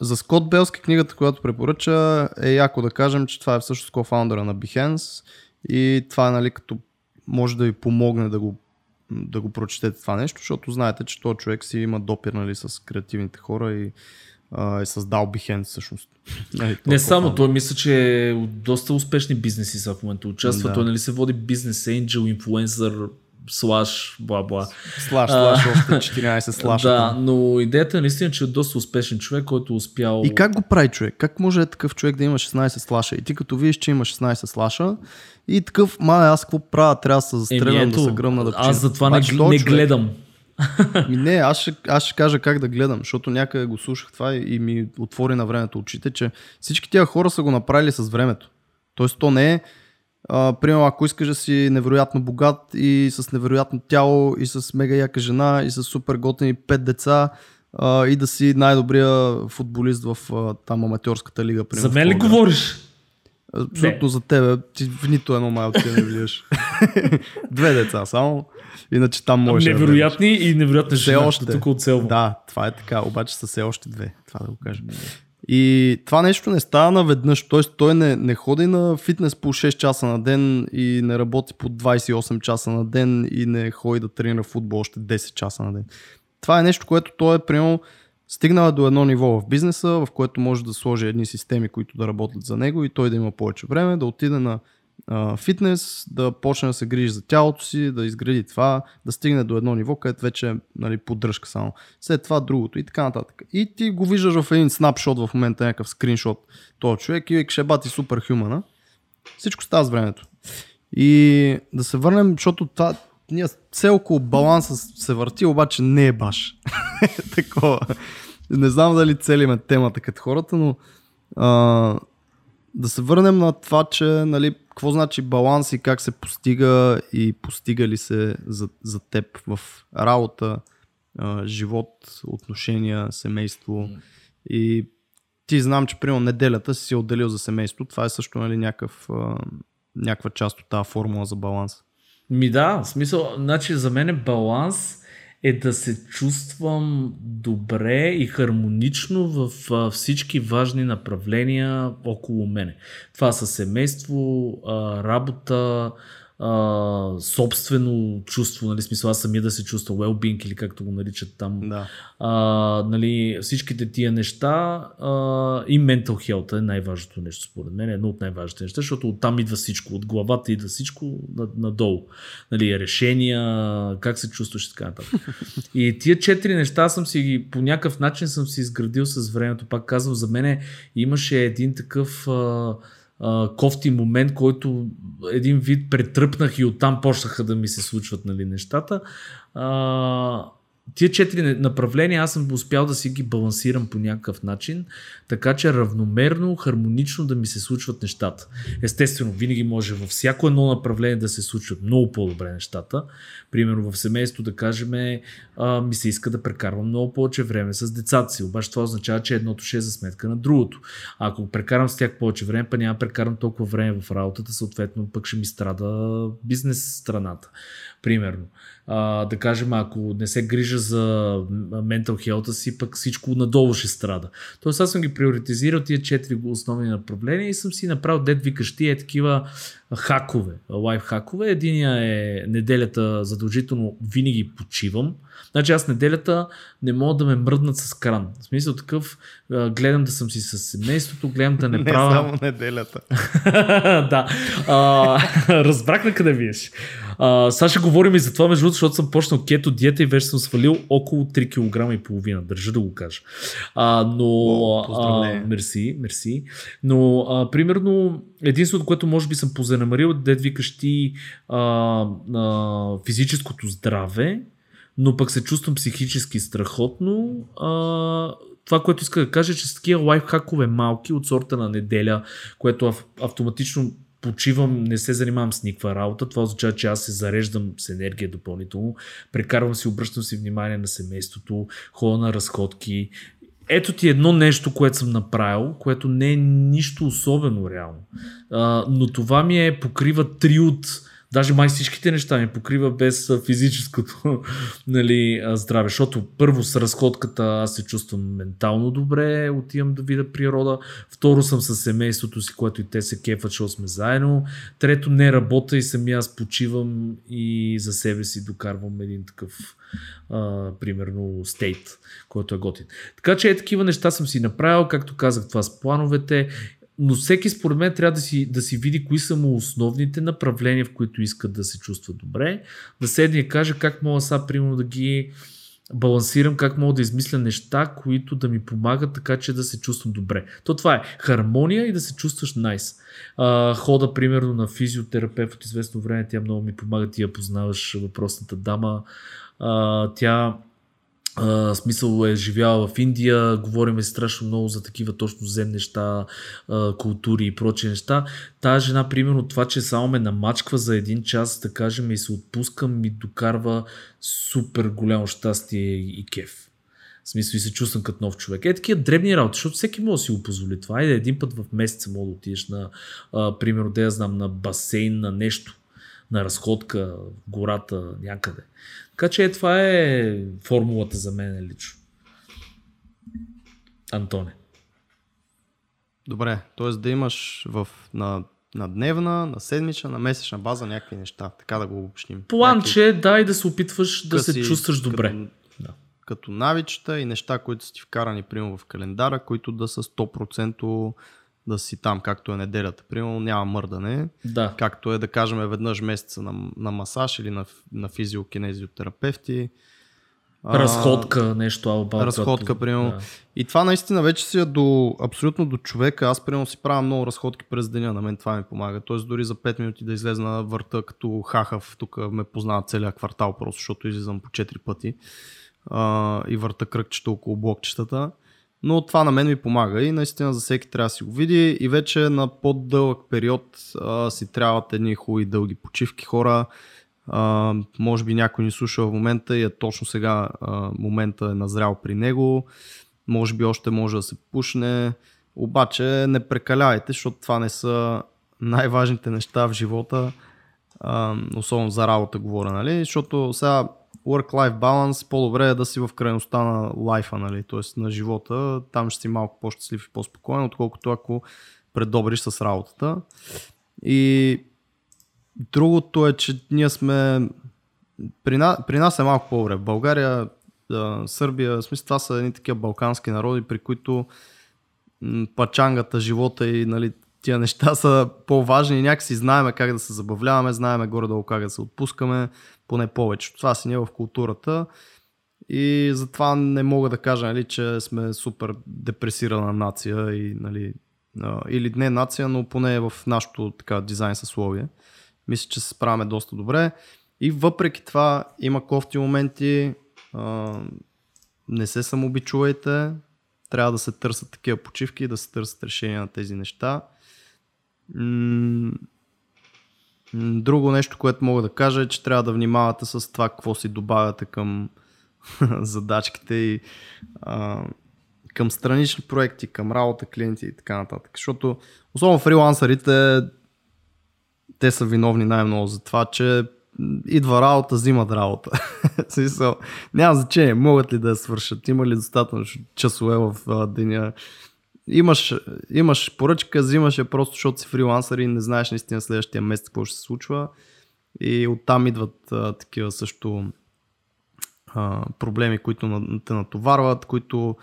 за Скот Белски книгата, която препоръча, е яко да кажем, че това е всъщност кофаундъра на Behance и това е нали като може да ви помогне да го, да го прочетете това нещо, защото знаете, че този човек си има допир нали, с креативните хора и е създал Behance всъщност. Нали, Не само, той мисля, че е доста успешни бизнеси са в момента участва. Да. Той нали, се води бизнес енджел, инфлуенсър, слаш, бла-бла. Слаш, слаш, още 14 слаша. Да, но идеята е наистина, че е доста успешен човек, който е успял... И как го прави човек? Как може такъв човек да има 16 слаша? И ти като видиш, че има 16 слаша и такъв, ма аз какво правя? Трябва да се застрелям, да се гръмна да Аз затова не, не гледам. Ми не, аз ще, аз ще кажа как да гледам, защото някъде го слушах това и ми отвори на времето очите, че всички тия хора са го направили с времето. Тоест то не е а, примерно, ако искаш да си невероятно богат и с невероятно тяло и с мега яка жена и с супер готини пет деца а, и да си най-добрия футболист в а, там аматьорската лига. Примерно, За мен ли говориш? Абсолютно за тебе. Ти в нито едно малко ти не влияш. Две деца само. Иначе там може. Невероятни да и невероятни жена. Още. Тук оцелвам. Да, това е така. Обаче са все още две. Това да го кажа. И това нещо не става наведнъж, т.е. той не, не ходи на фитнес по 6 часа на ден и не работи по 28 часа на ден и не ходи да тренира футбол още 10 часа на ден. Това е нещо, което той е приемал стигнал до едно ниво в бизнеса, в което може да сложи едни системи, които да работят за него и той да има повече време, да отиде на а, фитнес, да почне да се грижи за тялото си, да изгради това, да стигне до едно ниво, където вече е нали, поддръжка само. След това другото и така нататък. И ти го виждаш в един снапшот в момента, някакъв скриншот, този човек и викаш, бати супер хюмана. Всичко става с времето. И да се върнем, защото това, ние все около баланса се върти, обаче не е баш. Такова. Не знам дали целиме темата като хората, но а, да се върнем на това, че нали, какво значи баланс и как се постига и постига ли се за, за теб в работа, а, живот, отношения, семейство. И ти знам, че примерно неделята си се отделил за семейство. Това е също нали, някакъв, а, някаква част от тази формула за баланс. Ми да, в смисъл, значи за мен е баланс е да се чувствам добре и хармонично в всички важни направления около мене. Това са семейство, работа, а, собствено чувство, нали, смисъл аз самия да се чувства well-being или както го наричат там. Да. А, нали, всичките тия неща а, и mental health е най-важното нещо според мен, е едно от най-важните неща, защото оттам идва всичко, от главата идва всичко надолу. Нали, решения, как се чувстваш и така нататък. И тия четири неща съм си ги, по някакъв начин съм си изградил с времето, пак казвам, за мен имаше един такъв а, кофти момент, който един вид претръпнах и оттам почнаха да ми се случват нали, нещата. А, тия четири направления аз съм успял да си ги балансирам по някакъв начин, така че равномерно, хармонично да ми се случват нещата. Естествено, винаги може във всяко едно направление да се случват много по-добре нещата. Примерно в семейство да кажем, а, ми се иска да прекарвам много повече време с децата си, обаче това означава, че едното ще е за сметка на другото. А ако прекарам с тях повече време, па няма прекарам толкова време в работата, съответно пък ще ми страда бизнес страната. Примерно. а, да кажем, ако не се грижа за ментал хелта си, пък всичко надолу ще страда. Тоест аз съм ги приоритизирал тия четири основни направления и съм си направил дед викаш тия е такива хакове, лайф хакове. Единия е неделята задължително винаги почивам. Значи аз неделята не мога да ме мръднат с кран. В смисъл такъв, гледам да съм си с семейството, гледам да не правя... Не само неделята. да. А, разбрах на къде виеш. А, сега ще говорим и за това, между защото съм почнал кето диета и вече съм свалил около 3 кг и половина. Държа да го кажа. А, но... О, а, мерси, мерси. Но, а, примерно, единственото, което може би съм позанамарил, дед викаш ти а, а, физическото здраве, но пък се чувствам психически страхотно. А, това, което иска да кажа, е, че с такива лайфхакове малки от сорта на неделя, което автоматично почивам, не се занимавам с никаква работа. Това означава, че аз се зареждам с енергия допълнително, прекарвам си, обръщам си внимание на семейството, ходя на разходки. Ето ти едно нещо, което съм направил, което не е нищо особено реално. А, но това ми е покрива три от Даже май всичките неща ми покрива без физическото нали, здраве. Защото първо с разходката аз се чувствам ментално добре, отивам да видя природа. Второ съм с семейството си, което и те се кефат, защото сме заедно. Трето не работя и сами аз почивам и за себе си докарвам един такъв а, примерно стейт, който е готин. Така че е такива неща съм си направил, както казах това с плановете но всеки според мен трябва да си, да си види кои са му основните направления, в които иска да се чувства добре, да седне и каже как мога сега, примерно, да ги балансирам, как мога да измисля неща, които да ми помагат така, че да се чувствам добре. То това е хармония и да се чувстваш найс. Nice. хода, примерно, на физиотерапевт от известно време, тя много ми помага, ти я познаваш въпросната дама. А, тя Смисъл е живяла в Индия, говорим страшно много за такива точно зем неща, култури и прочи неща. Тая жена, примерно това, че само ме намачква за един час, да кажем, и се отпуска, ми докарва супер голямо щастие и кеф. В смисъл и се чувствам като нов човек. Е, такива дребни работи, защото всеки може да си го позволи това. Айде един път в месеца мога да отидеш на, примерно, да я знам, на басейн, на нещо, на разходка в гората някъде. Така че е, това е формулата за мен лично. Антоне. Добре, т.е. да имаш в, на, на дневна, на седмична, на месечна база някакви неща, така да го обобщим. Планче, някакви... да, и да се опитваш да се чувстваш добре. Като, да. като навичета и неща, които са ти вкарани, примерно в календара, които да са 100% да си там, както е неделята. Примерно няма мърдане. Да. Както е да кажем веднъж месеца на, на масаж или на, на физиокинезиотерапевти. Разходка, а, нещо алба. Разходка, примерно. Да. И това наистина вече си е до, абсолютно до човека. Аз, примерно, си правя много разходки през деня. На мен това ми помага. Тоест, дори за 5 минути да излезна на върта като хахав. Тук ме познава целият квартал, просто защото излизам по 4 пъти. А, и върта кръгчета около блокчетата но това на мен ми помага и наистина за всеки трябва да си го види и вече на по-дълъг период а, си трябват едни хубави дълги почивки хора. А, може би някой ни слуша в момента и е точно сега а, момента е назрял при него. Може би още може да се пушне. Обаче не прекалявайте, защото това не са най-важните неща в живота. А, особено за работа говоря, нали? Защото сега work-life balance, по-добре е да си в крайността на лайфа, нали? т.е. на живота, там ще си малко по-щастлив и по-спокоен, отколкото ако предобриш с работата. И другото е, че ние сме при, на, при нас е малко по-добре. В България, Сърбия, в смисъл това са едни такива балкански народи, при които пачангата, живота и нали, тия неща са по-важни и някакси знаеме как да се забавляваме, знаеме горе-долу как да се отпускаме, поне повече. Това си не е в културата и затова не мога да кажа, нали, че сме супер депресирана нация и, нали, или не нация, но поне в нашото така, дизайн съсловие. Мисля, че се справяме доста добре. И въпреки това има кофти моменти, не се самообичувайте, трябва да се търсят такива почивки, да се търсят решения на тези неща. Друго нещо, което мога да кажа е, че трябва да внимавате с това какво си добавяте към задачките и а, към странични проекти, към работа, клиенти и така нататък. Защото особено фрилансърите те са виновни най-много за това, че идва работа, взимат работа. Няма значение, могат ли да я свършат, има ли достатъчно часове в деня. Имаш, имаш поръчка, взимаш я просто, защото си фрилансър и не знаеш наистина следващия месец какво ще се случва. И оттам идват а, такива също а, проблеми, които на, те натоварват, които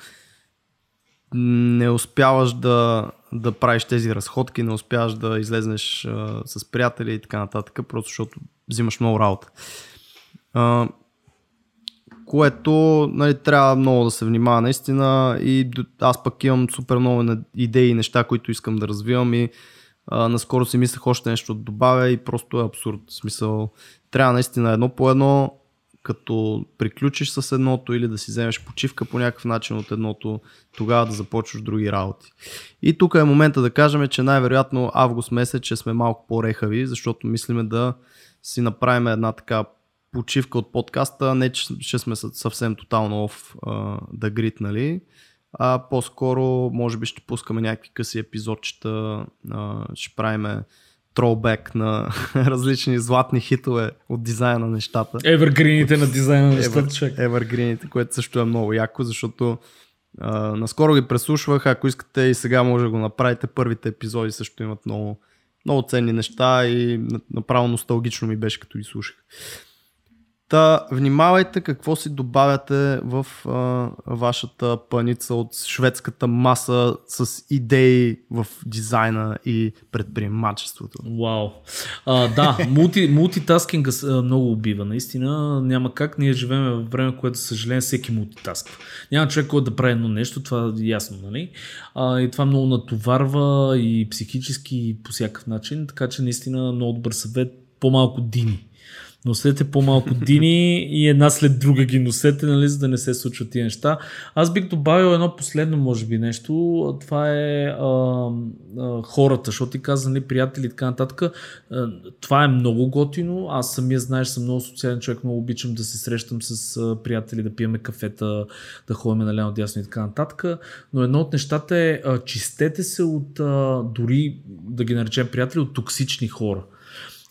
не успяваш да, да правиш тези разходки, не успяваш да излезнеш а, с приятели и така нататък, просто защото взимаш много работа. А, което нали, трябва много да се внимава наистина и аз пък имам супер много идеи и неща, които искам да развивам и а, наскоро си мислех още нещо да добавя и просто е абсурд. В смисъл, трябва наистина едно по едно като приключиш с едното или да си вземеш почивка по някакъв начин от едното, тогава да започваш други работи. И тук е момента да кажем, че най-вероятно август месец ще сме малко по-рехави, защото мислиме да си направим една така почивка от подкаста, не че ще сме съвсем тотално оф да грит, нали? А по-скоро може би ще пускаме някакви къси епизодчета, а, ще правиме троубек на различни златни хитове от дизайна на нещата. Евергрините на дизайна на нещата, човек. Евергрините, което също е много яко, защото а, наскоро ги преслушвах, ако искате и сега може да го направите. Първите епизоди също имат много, много ценни неща и направо носталгично ми беше като ги слушах. Та, внимавайте какво си добавяте в а, вашата паница от шведската маса с идеи в дизайна и предприемачеството. Вау. А, да, мулти, мултитаскинга много убива. Наистина няма как. Ние живеем в време, което съжаление всеки мултитасква. Няма човек, който да прави едно нещо, това е ясно. Нали? А, и това много натоварва и психически и по всякакъв начин. Така че наистина много добър съвет. По-малко дини носете по-малко дини и една след друга ги носете, нали, за да не се случват тия неща. Аз бих добавил едно последно, може би, нещо. Това е а, а, хората, защото ти каза, нали, приятели и така нататък. А, това е много готино. Аз самия, знаеш, съм много социален човек, много обичам да се срещам с а, приятели, да пиеме кафета, да ходим наляно дясно и така нататък. Но едно от нещата е, а, чистете се от, а, дори да ги наречем приятели, от токсични хора.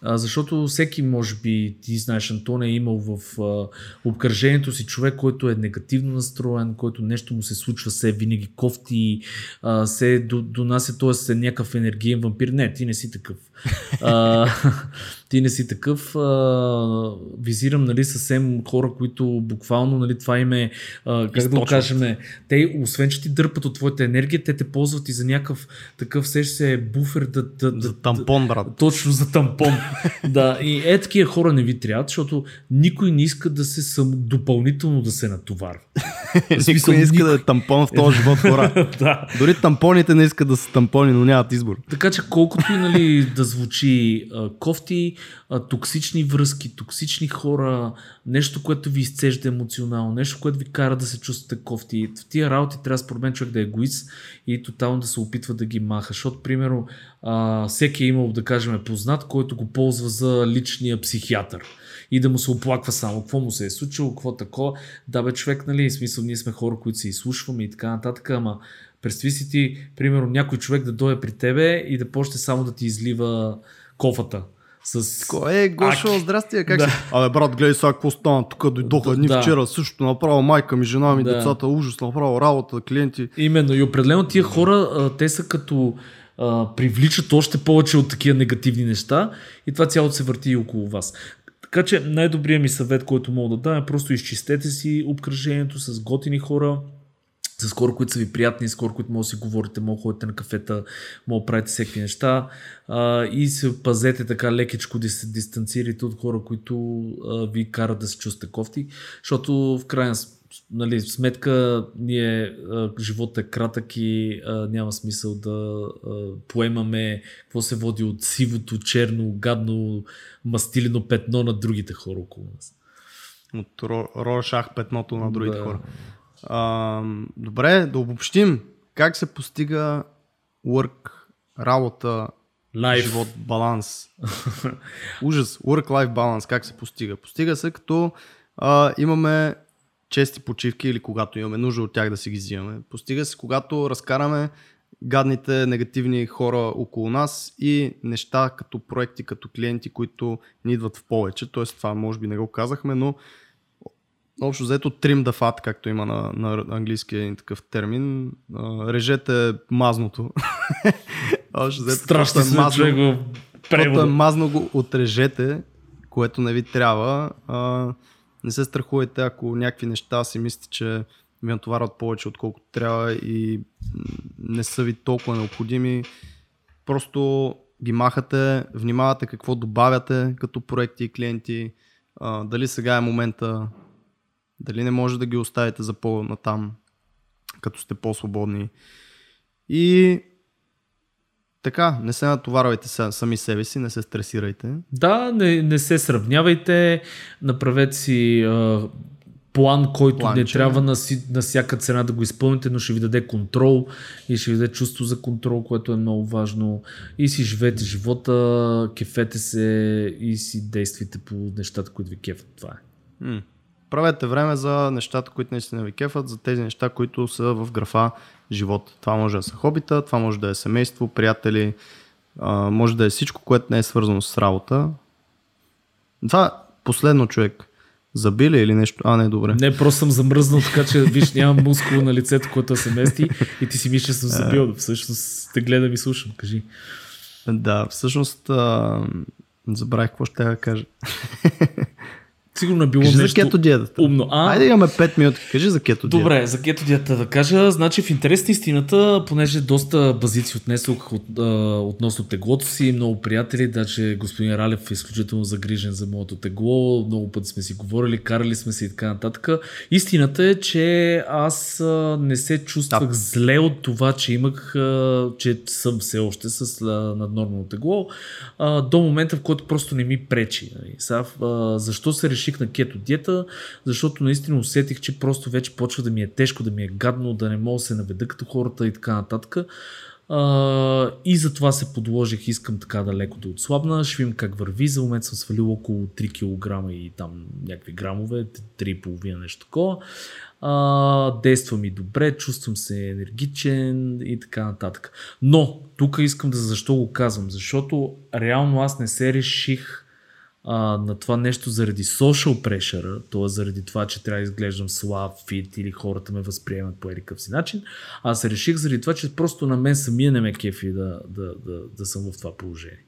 Защото всеки, може би, ти знаеш, Антон е имал в а, обкръжението си човек, който е негативно настроен, който нещо му се случва, се винаги кофти, а, се донася, т.е. е някакъв енергиен вампир. Не, ти не си такъв. А, ти не си такъв. А, визирам нали, съвсем хора, които буквално нали, това им е, а, как да кажем, те, освен че ти дърпат от твоята енергия, те те ползват и за някакъв такъв сещ се буфер да, да, за тампон, брат. Точно за тампон. да, и е такива хора не ви трябват, защото никой не иска да се сам, допълнително да се натоварва. никой не иска да е тампон в този живот хора. да. Дори тампоните не искат да са тампони, но нямат избор. Така че колкото и нали, да звучи кофти, токсични връзки, токсични хора, нещо, което ви изцежда емоционално, нещо, което ви кара да се чувствате кофти. В тия работи трябва според мен човек да е егоист и тотално да се опитва да ги маха. Защото, примерно, всеки е имал, да кажем, познат, който го ползва за личния психиатър и да му се оплаква само какво му се е случило, какво такова. Да бе човек, нали, в смисъл ние сме хора, които се изслушваме и така нататък, ама Представи си ти, примерно, някой човек да дойде при тебе и да почне само да ти излива кофата. С... Кой е, Гошо, здрасти, как да. си? Абе, брат, гледай сега какво стана, тук дойдоха едни да. вчера, също направо майка ми, жена ми, да. децата, ужас, направо работа, клиенти. Именно, и определено тия хора, те са като а, привличат още повече от такива негативни неща и това цялото се върти и около вас. Така че най-добрият ми съвет, който мога да дам е просто изчистете си обкръжението с готини хора, с хора, които са ви приятни, с хора, които може да си говорите, може да ходите на кафета, може да правите всеки неща. А, и се пазете така лекичко да се дистанцирате от хора, които а, ви карат да се чувствате кофти, защото в крайна нали, сметка ние, а, живота е кратък и а, няма смисъл да а, поемаме какво се води от сивото, черно, гадно, мастилено петно на другите хора около нас. От Рошах петното на другите да. хора. А, добре, да обобщим. Как се постига work, работа, Life. живот, баланс? Ужас. Work-life баланс. Как се постига? Постига се като а, имаме чести почивки или когато имаме нужда от тях да си ги взимаме. Постига се когато разкараме гадните, негативни хора около нас и неща като проекти, като клиенти, които ни идват в повече. Тоест това може би не го казахме, но общо взето trim the fat, както има на, на английски един такъв термин. Режете мазното. общо взето, Страшно е се мазно, човек каквото е мазно го отрежете, което не ви трябва. А, не се страхувайте, ако някакви неща си мислите, че ви натоварват повече, отколкото трябва и не са ви толкова необходими. Просто ги махате, внимавате какво добавяте като проекти и клиенти, а, дали сега е момента, дали не може да ги оставите за по-натам, като сте по-свободни. И така, не се натоварвайте са- сами себе си, не се стресирайте. Да, не, не се сравнявайте, направете си а, план, който Планче. не трябва на, си, на всяка цена да го изпълните, но ще ви даде контрол и ще ви даде чувство за контрол, което е много важно. И си живеете живота, кефете се и си действайте по нещата, които ви кефат. Това е. М. Правете време за нещата, които наистина ви кефат, за тези неща, които са в графа живот. Това може да са хобита, това може да е семейство, приятели, може да е всичко, което не е свързано с работа. Това последно човек. Забили или нещо? А, не, добре. Не, просто съм замръзнал, така че виж, нямам мускул на лицето, което се мести и ти си мислиш, че съм забил. Всъщност те гледам и слушам. Кажи. Да, всъщност а, забравих какво ще я кажа. Сигурно е било Кажи за нещо кето диетата. умно. А, Айде имаме 5 минути. Кажи за кето диета. Добре, за кето диета да кажа. Значи в интерес на истината, понеже доста базици отнесох от, а, относно теглото си, много приятели, даже господин Ралев е изключително загрижен за моето тегло, много пъти сме си говорили, карали сме се и така нататък. Истината е, че аз а, не се чувствах Да. зле от това, че имах, а, че съм все още с а, наднормално тегло, а, до момента, в който просто не ми пречи. Нали. Сега, а, защо се реших на кето диета? Защото наистина усетих, че просто вече почва да ми е тежко, да ми е гадно, да не мога да се наведа като хората и така нататък. А, и затова се подложих, искам така да леко да отслабна. Ще видим как върви. За момент съм свалил около 3 кг и там някакви грамове, 3,5 нещо такова. А, действа ми добре, чувствам се енергичен и така нататък. Но, тук искам да защо го казвам, защото реално аз не се реших а, на това нещо заради social pressure, т.е. заради това, че трябва да изглеждам слаб, фит или хората ме възприемат по едикъв си начин. Аз реших заради това, че просто на мен самия не ме кефи да, да, да, да съм в това положение.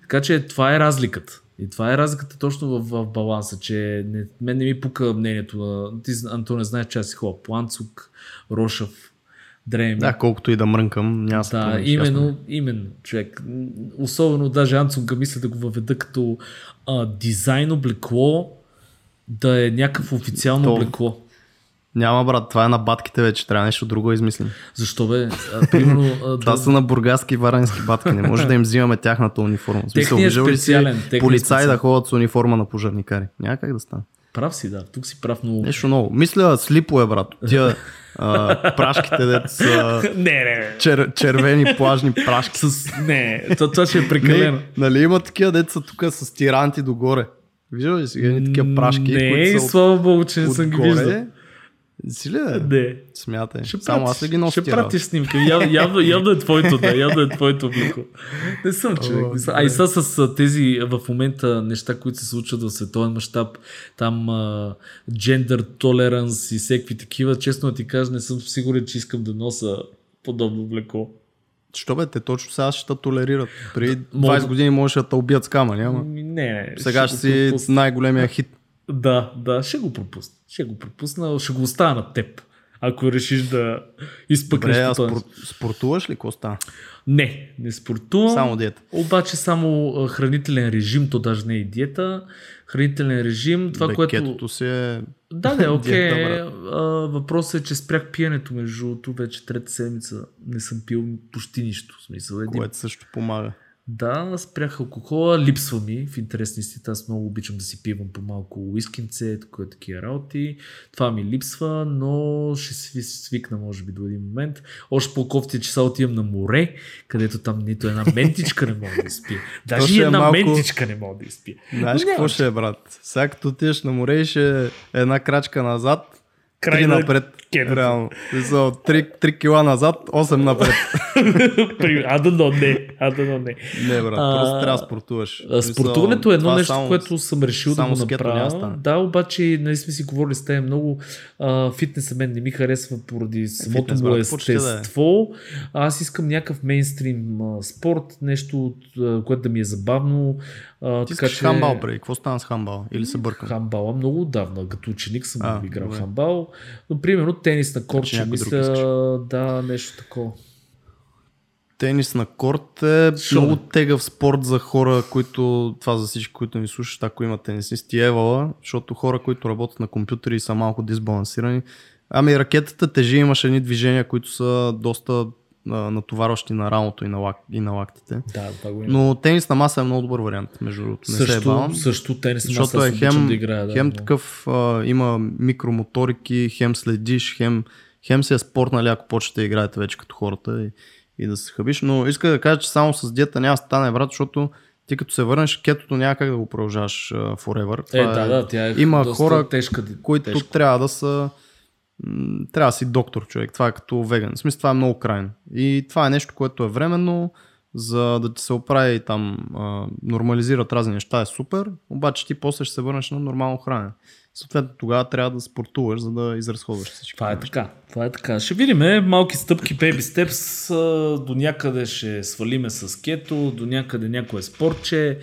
Така че това е разликата. И това е разликата точно в, в баланса, че не, мен не ми пука мнението на... Ти, Антоне, знаеш, че аз си ходя Планцук, Рошав, Дреми. Да, колкото и да мрънкам, няма да именно, именно, човек. Особено даже Анцунга мисля да го въведа като а, дизайн облекло, да е някакво официално То- облекло. Няма, брат, това е на батките вече, трябва нещо друго да измислим. Защо бе? А, примерно, а, Това да, са на бургаски и варенски батки, не може да им взимаме тяхната униформа. Смисъл, Техният виждал ли си специален, полицаи специален. да ходят с униформа на пожарникари? Няма как да стане. Прав си, да. Тук си прав много. Нещо ново. Мисля, слипове, брат. Тия а, прашките, дето са не, не, не. чер, червени плажни прашки. С... Не, то, това ще е прекалено. Не, нали има такива деца тук с тиранти догоре? Виждал ли си едни такива прашки, Не, които са слава богу, че не съм ги виждал. Си ли? Не. Смятай. Ще Само пратиш, аз ли ги нося Ще пратиш снимка. Яв, явно, явно е твоето, да. Явно е твоето облекло. Не съм човек. Не съм. А и са с тези в момента неща, които се случват в световен мащаб, там gender tolerance и всеки такива, честно ти кажа, не съм сигурен, че искам да нося подобно облекло. Що бе, те точно сега ще толерират. Мога- 20 години можеше да те убият с кама, няма. Ми, Не, не. Сега ще го си най-големия хит. Да, да, ще го пропусна. Ще го пропусна, ще го оставя на теб. Ако решиш да изпъкнеш Добре, а спор... спортуваш ли? Какво става? Не, не спортувам. Само диета. Обаче само хранителен режим, то даже не е и диета. Хранителен режим, това, Бе, което... си е... Да, да, окей. а, въпросът е, че спрях пиенето, между другото, вече трета седмица не съм пил почти нищо. В смисъл, един... което също помага. Да, спрях алкохола, липсва ми. В интерес на истината, аз много обичам да си пивам по малко уискинце, такова такива работи. Това ми липсва, но ще сви- свикна, може би, до един момент. Още по-кофти е, че сега отивам на море, където там нито една ментичка не мога да изпия. Даже и е една малко- ментичка не мога да изпия. Знаеш какво ще е, брат? Сега като отидеш на море ще е една крачка назад, Край три на напред. кетото. Реално. Смисъл, 3, 3 кила назад, 8 напред. а да, но не. А да, но не. Не, брат, А, просто трябва да спортуваш. А, Спортуването е едно нещо, само- което съм решил да го направя. стане. Да, обаче нали сме си говорили с теб много. А, фитнеса мен не ми харесва поради самото фитнес, му ще да е? естество. Аз искам някакъв мейнстрим а, спорт, нещо, а, което да ми е забавно. А, Ти така че... хамбал, преди. Какво стана с хамбал? Или се бъркам? Хамбала много отдавна, като ученик съм А, играл добре. хамбал, но примерно тенис на корт, Значи че някой друг мисля, да, нещо такова. Тенис на корт е Шо, много тегъв спорт за хора, които, това за всички, които ни слушат, ако има тенисисти, евала, защото хора, които работят на компютъри и са малко дисбалансирани. Ами ракетата тежи, имаш едни движения, които са доста натоварващи на рамото и на, лак, и на лактите. Да, това го има. Но тенис на маса е много добър вариант, между другото. Не се е също, бавам. също тенис на Защото маса е хем, да играя. Да, хем много. такъв, а, има микромоторики, хем следиш, хем, хем си е спорт, нали, ако почнете да играете вече като хората и, и да се хабиш. Но иска да кажа, че само с диета няма да стане, брат, защото ти като се върнеш, кетото няма как да го продължаваш uh, forever. Е, Това да, да, тя е има доста хора, тежка. които тежко. трябва да са трябва да си доктор човек. Това е като веган. В смисъл това е много крайно. И това е нещо, което е временно, за да ти се оправи там, а, нормализират разни неща е супер, обаче ти после ще се върнеш на нормално хранене. Съответно тогава трябва да спортуваш, за да изразходваш всички. Това е неща. така. Това е така. Ще видим малки стъпки, baby steps. До някъде ще свалиме с кето, до някъде някое спортче.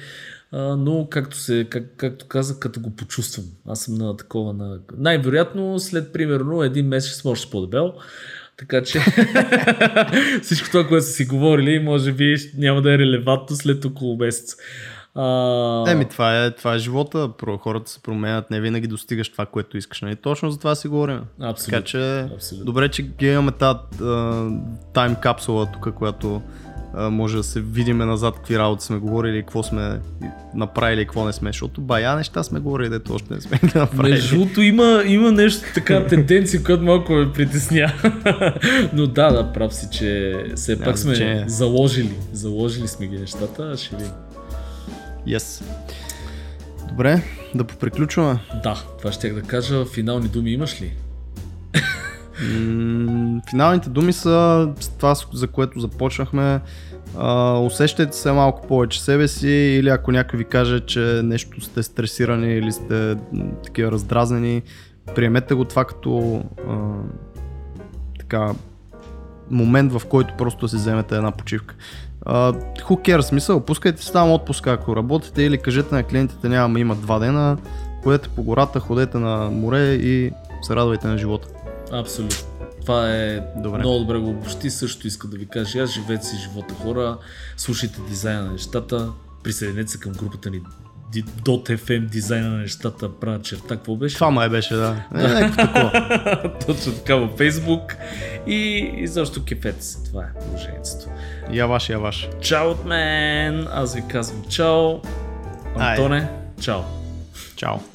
А, Но, както, се, как, както казах, като го почувствам. Аз съм на такова. На... Най-вероятно, след примерно един месец съм още по-дебел. Така че всичко това, което са си говорили, може би няма да е релевантно след около месец. А... Еми, това е, това е живота. Про- Хората се променят, не винаги достигаш това, което искаш. Нали? Точно за това си говорим. Абсолютно. Така че, Абсолютно. добре, че ги имаме тази тайм капсула тук, която може да се видиме назад какви работи сме говорили, какво сме направили какво не сме, защото бая неща сме говорили, дето още не сме направили. Между другото има, има нещо така тенденция, която малко ме притесня. Но да, да, прав си, че все пак сме значение. заложили. Заложили сме ги нещата, а ще видим. Yes. Добре, да поприключваме. Да, това ще да кажа. Финални думи имаш ли? М, Финалните думи са това, за което започнахме. А, усещайте се малко повече себе си или ако някой ви каже, че нещо сте стресирани или сте такива раздразнени, приемете го това като а, така момент, в който просто си вземете една почивка. Cares, смисъл, пускайте си там отпуска, ако работите или кажете на клиентите, няма, има два дена, ходете по гората, ходете на море и се радвайте на живота. Абсолютно. Това е Добре. много добре го обобщи. Също иска да ви кажа, аз живеете си живота хора, слушайте дизайна на нещата, присъединете се към групата ни .fm дизайна на нещата, правя черта, какво беше? Това май беше, да. Е, някакво такова. Точно така във Facebook и, и защо кефете се. Това е положението. Я ваш, я ваш. Чао от мен! Аз ви казвам чао. Антоне, чао. Чао.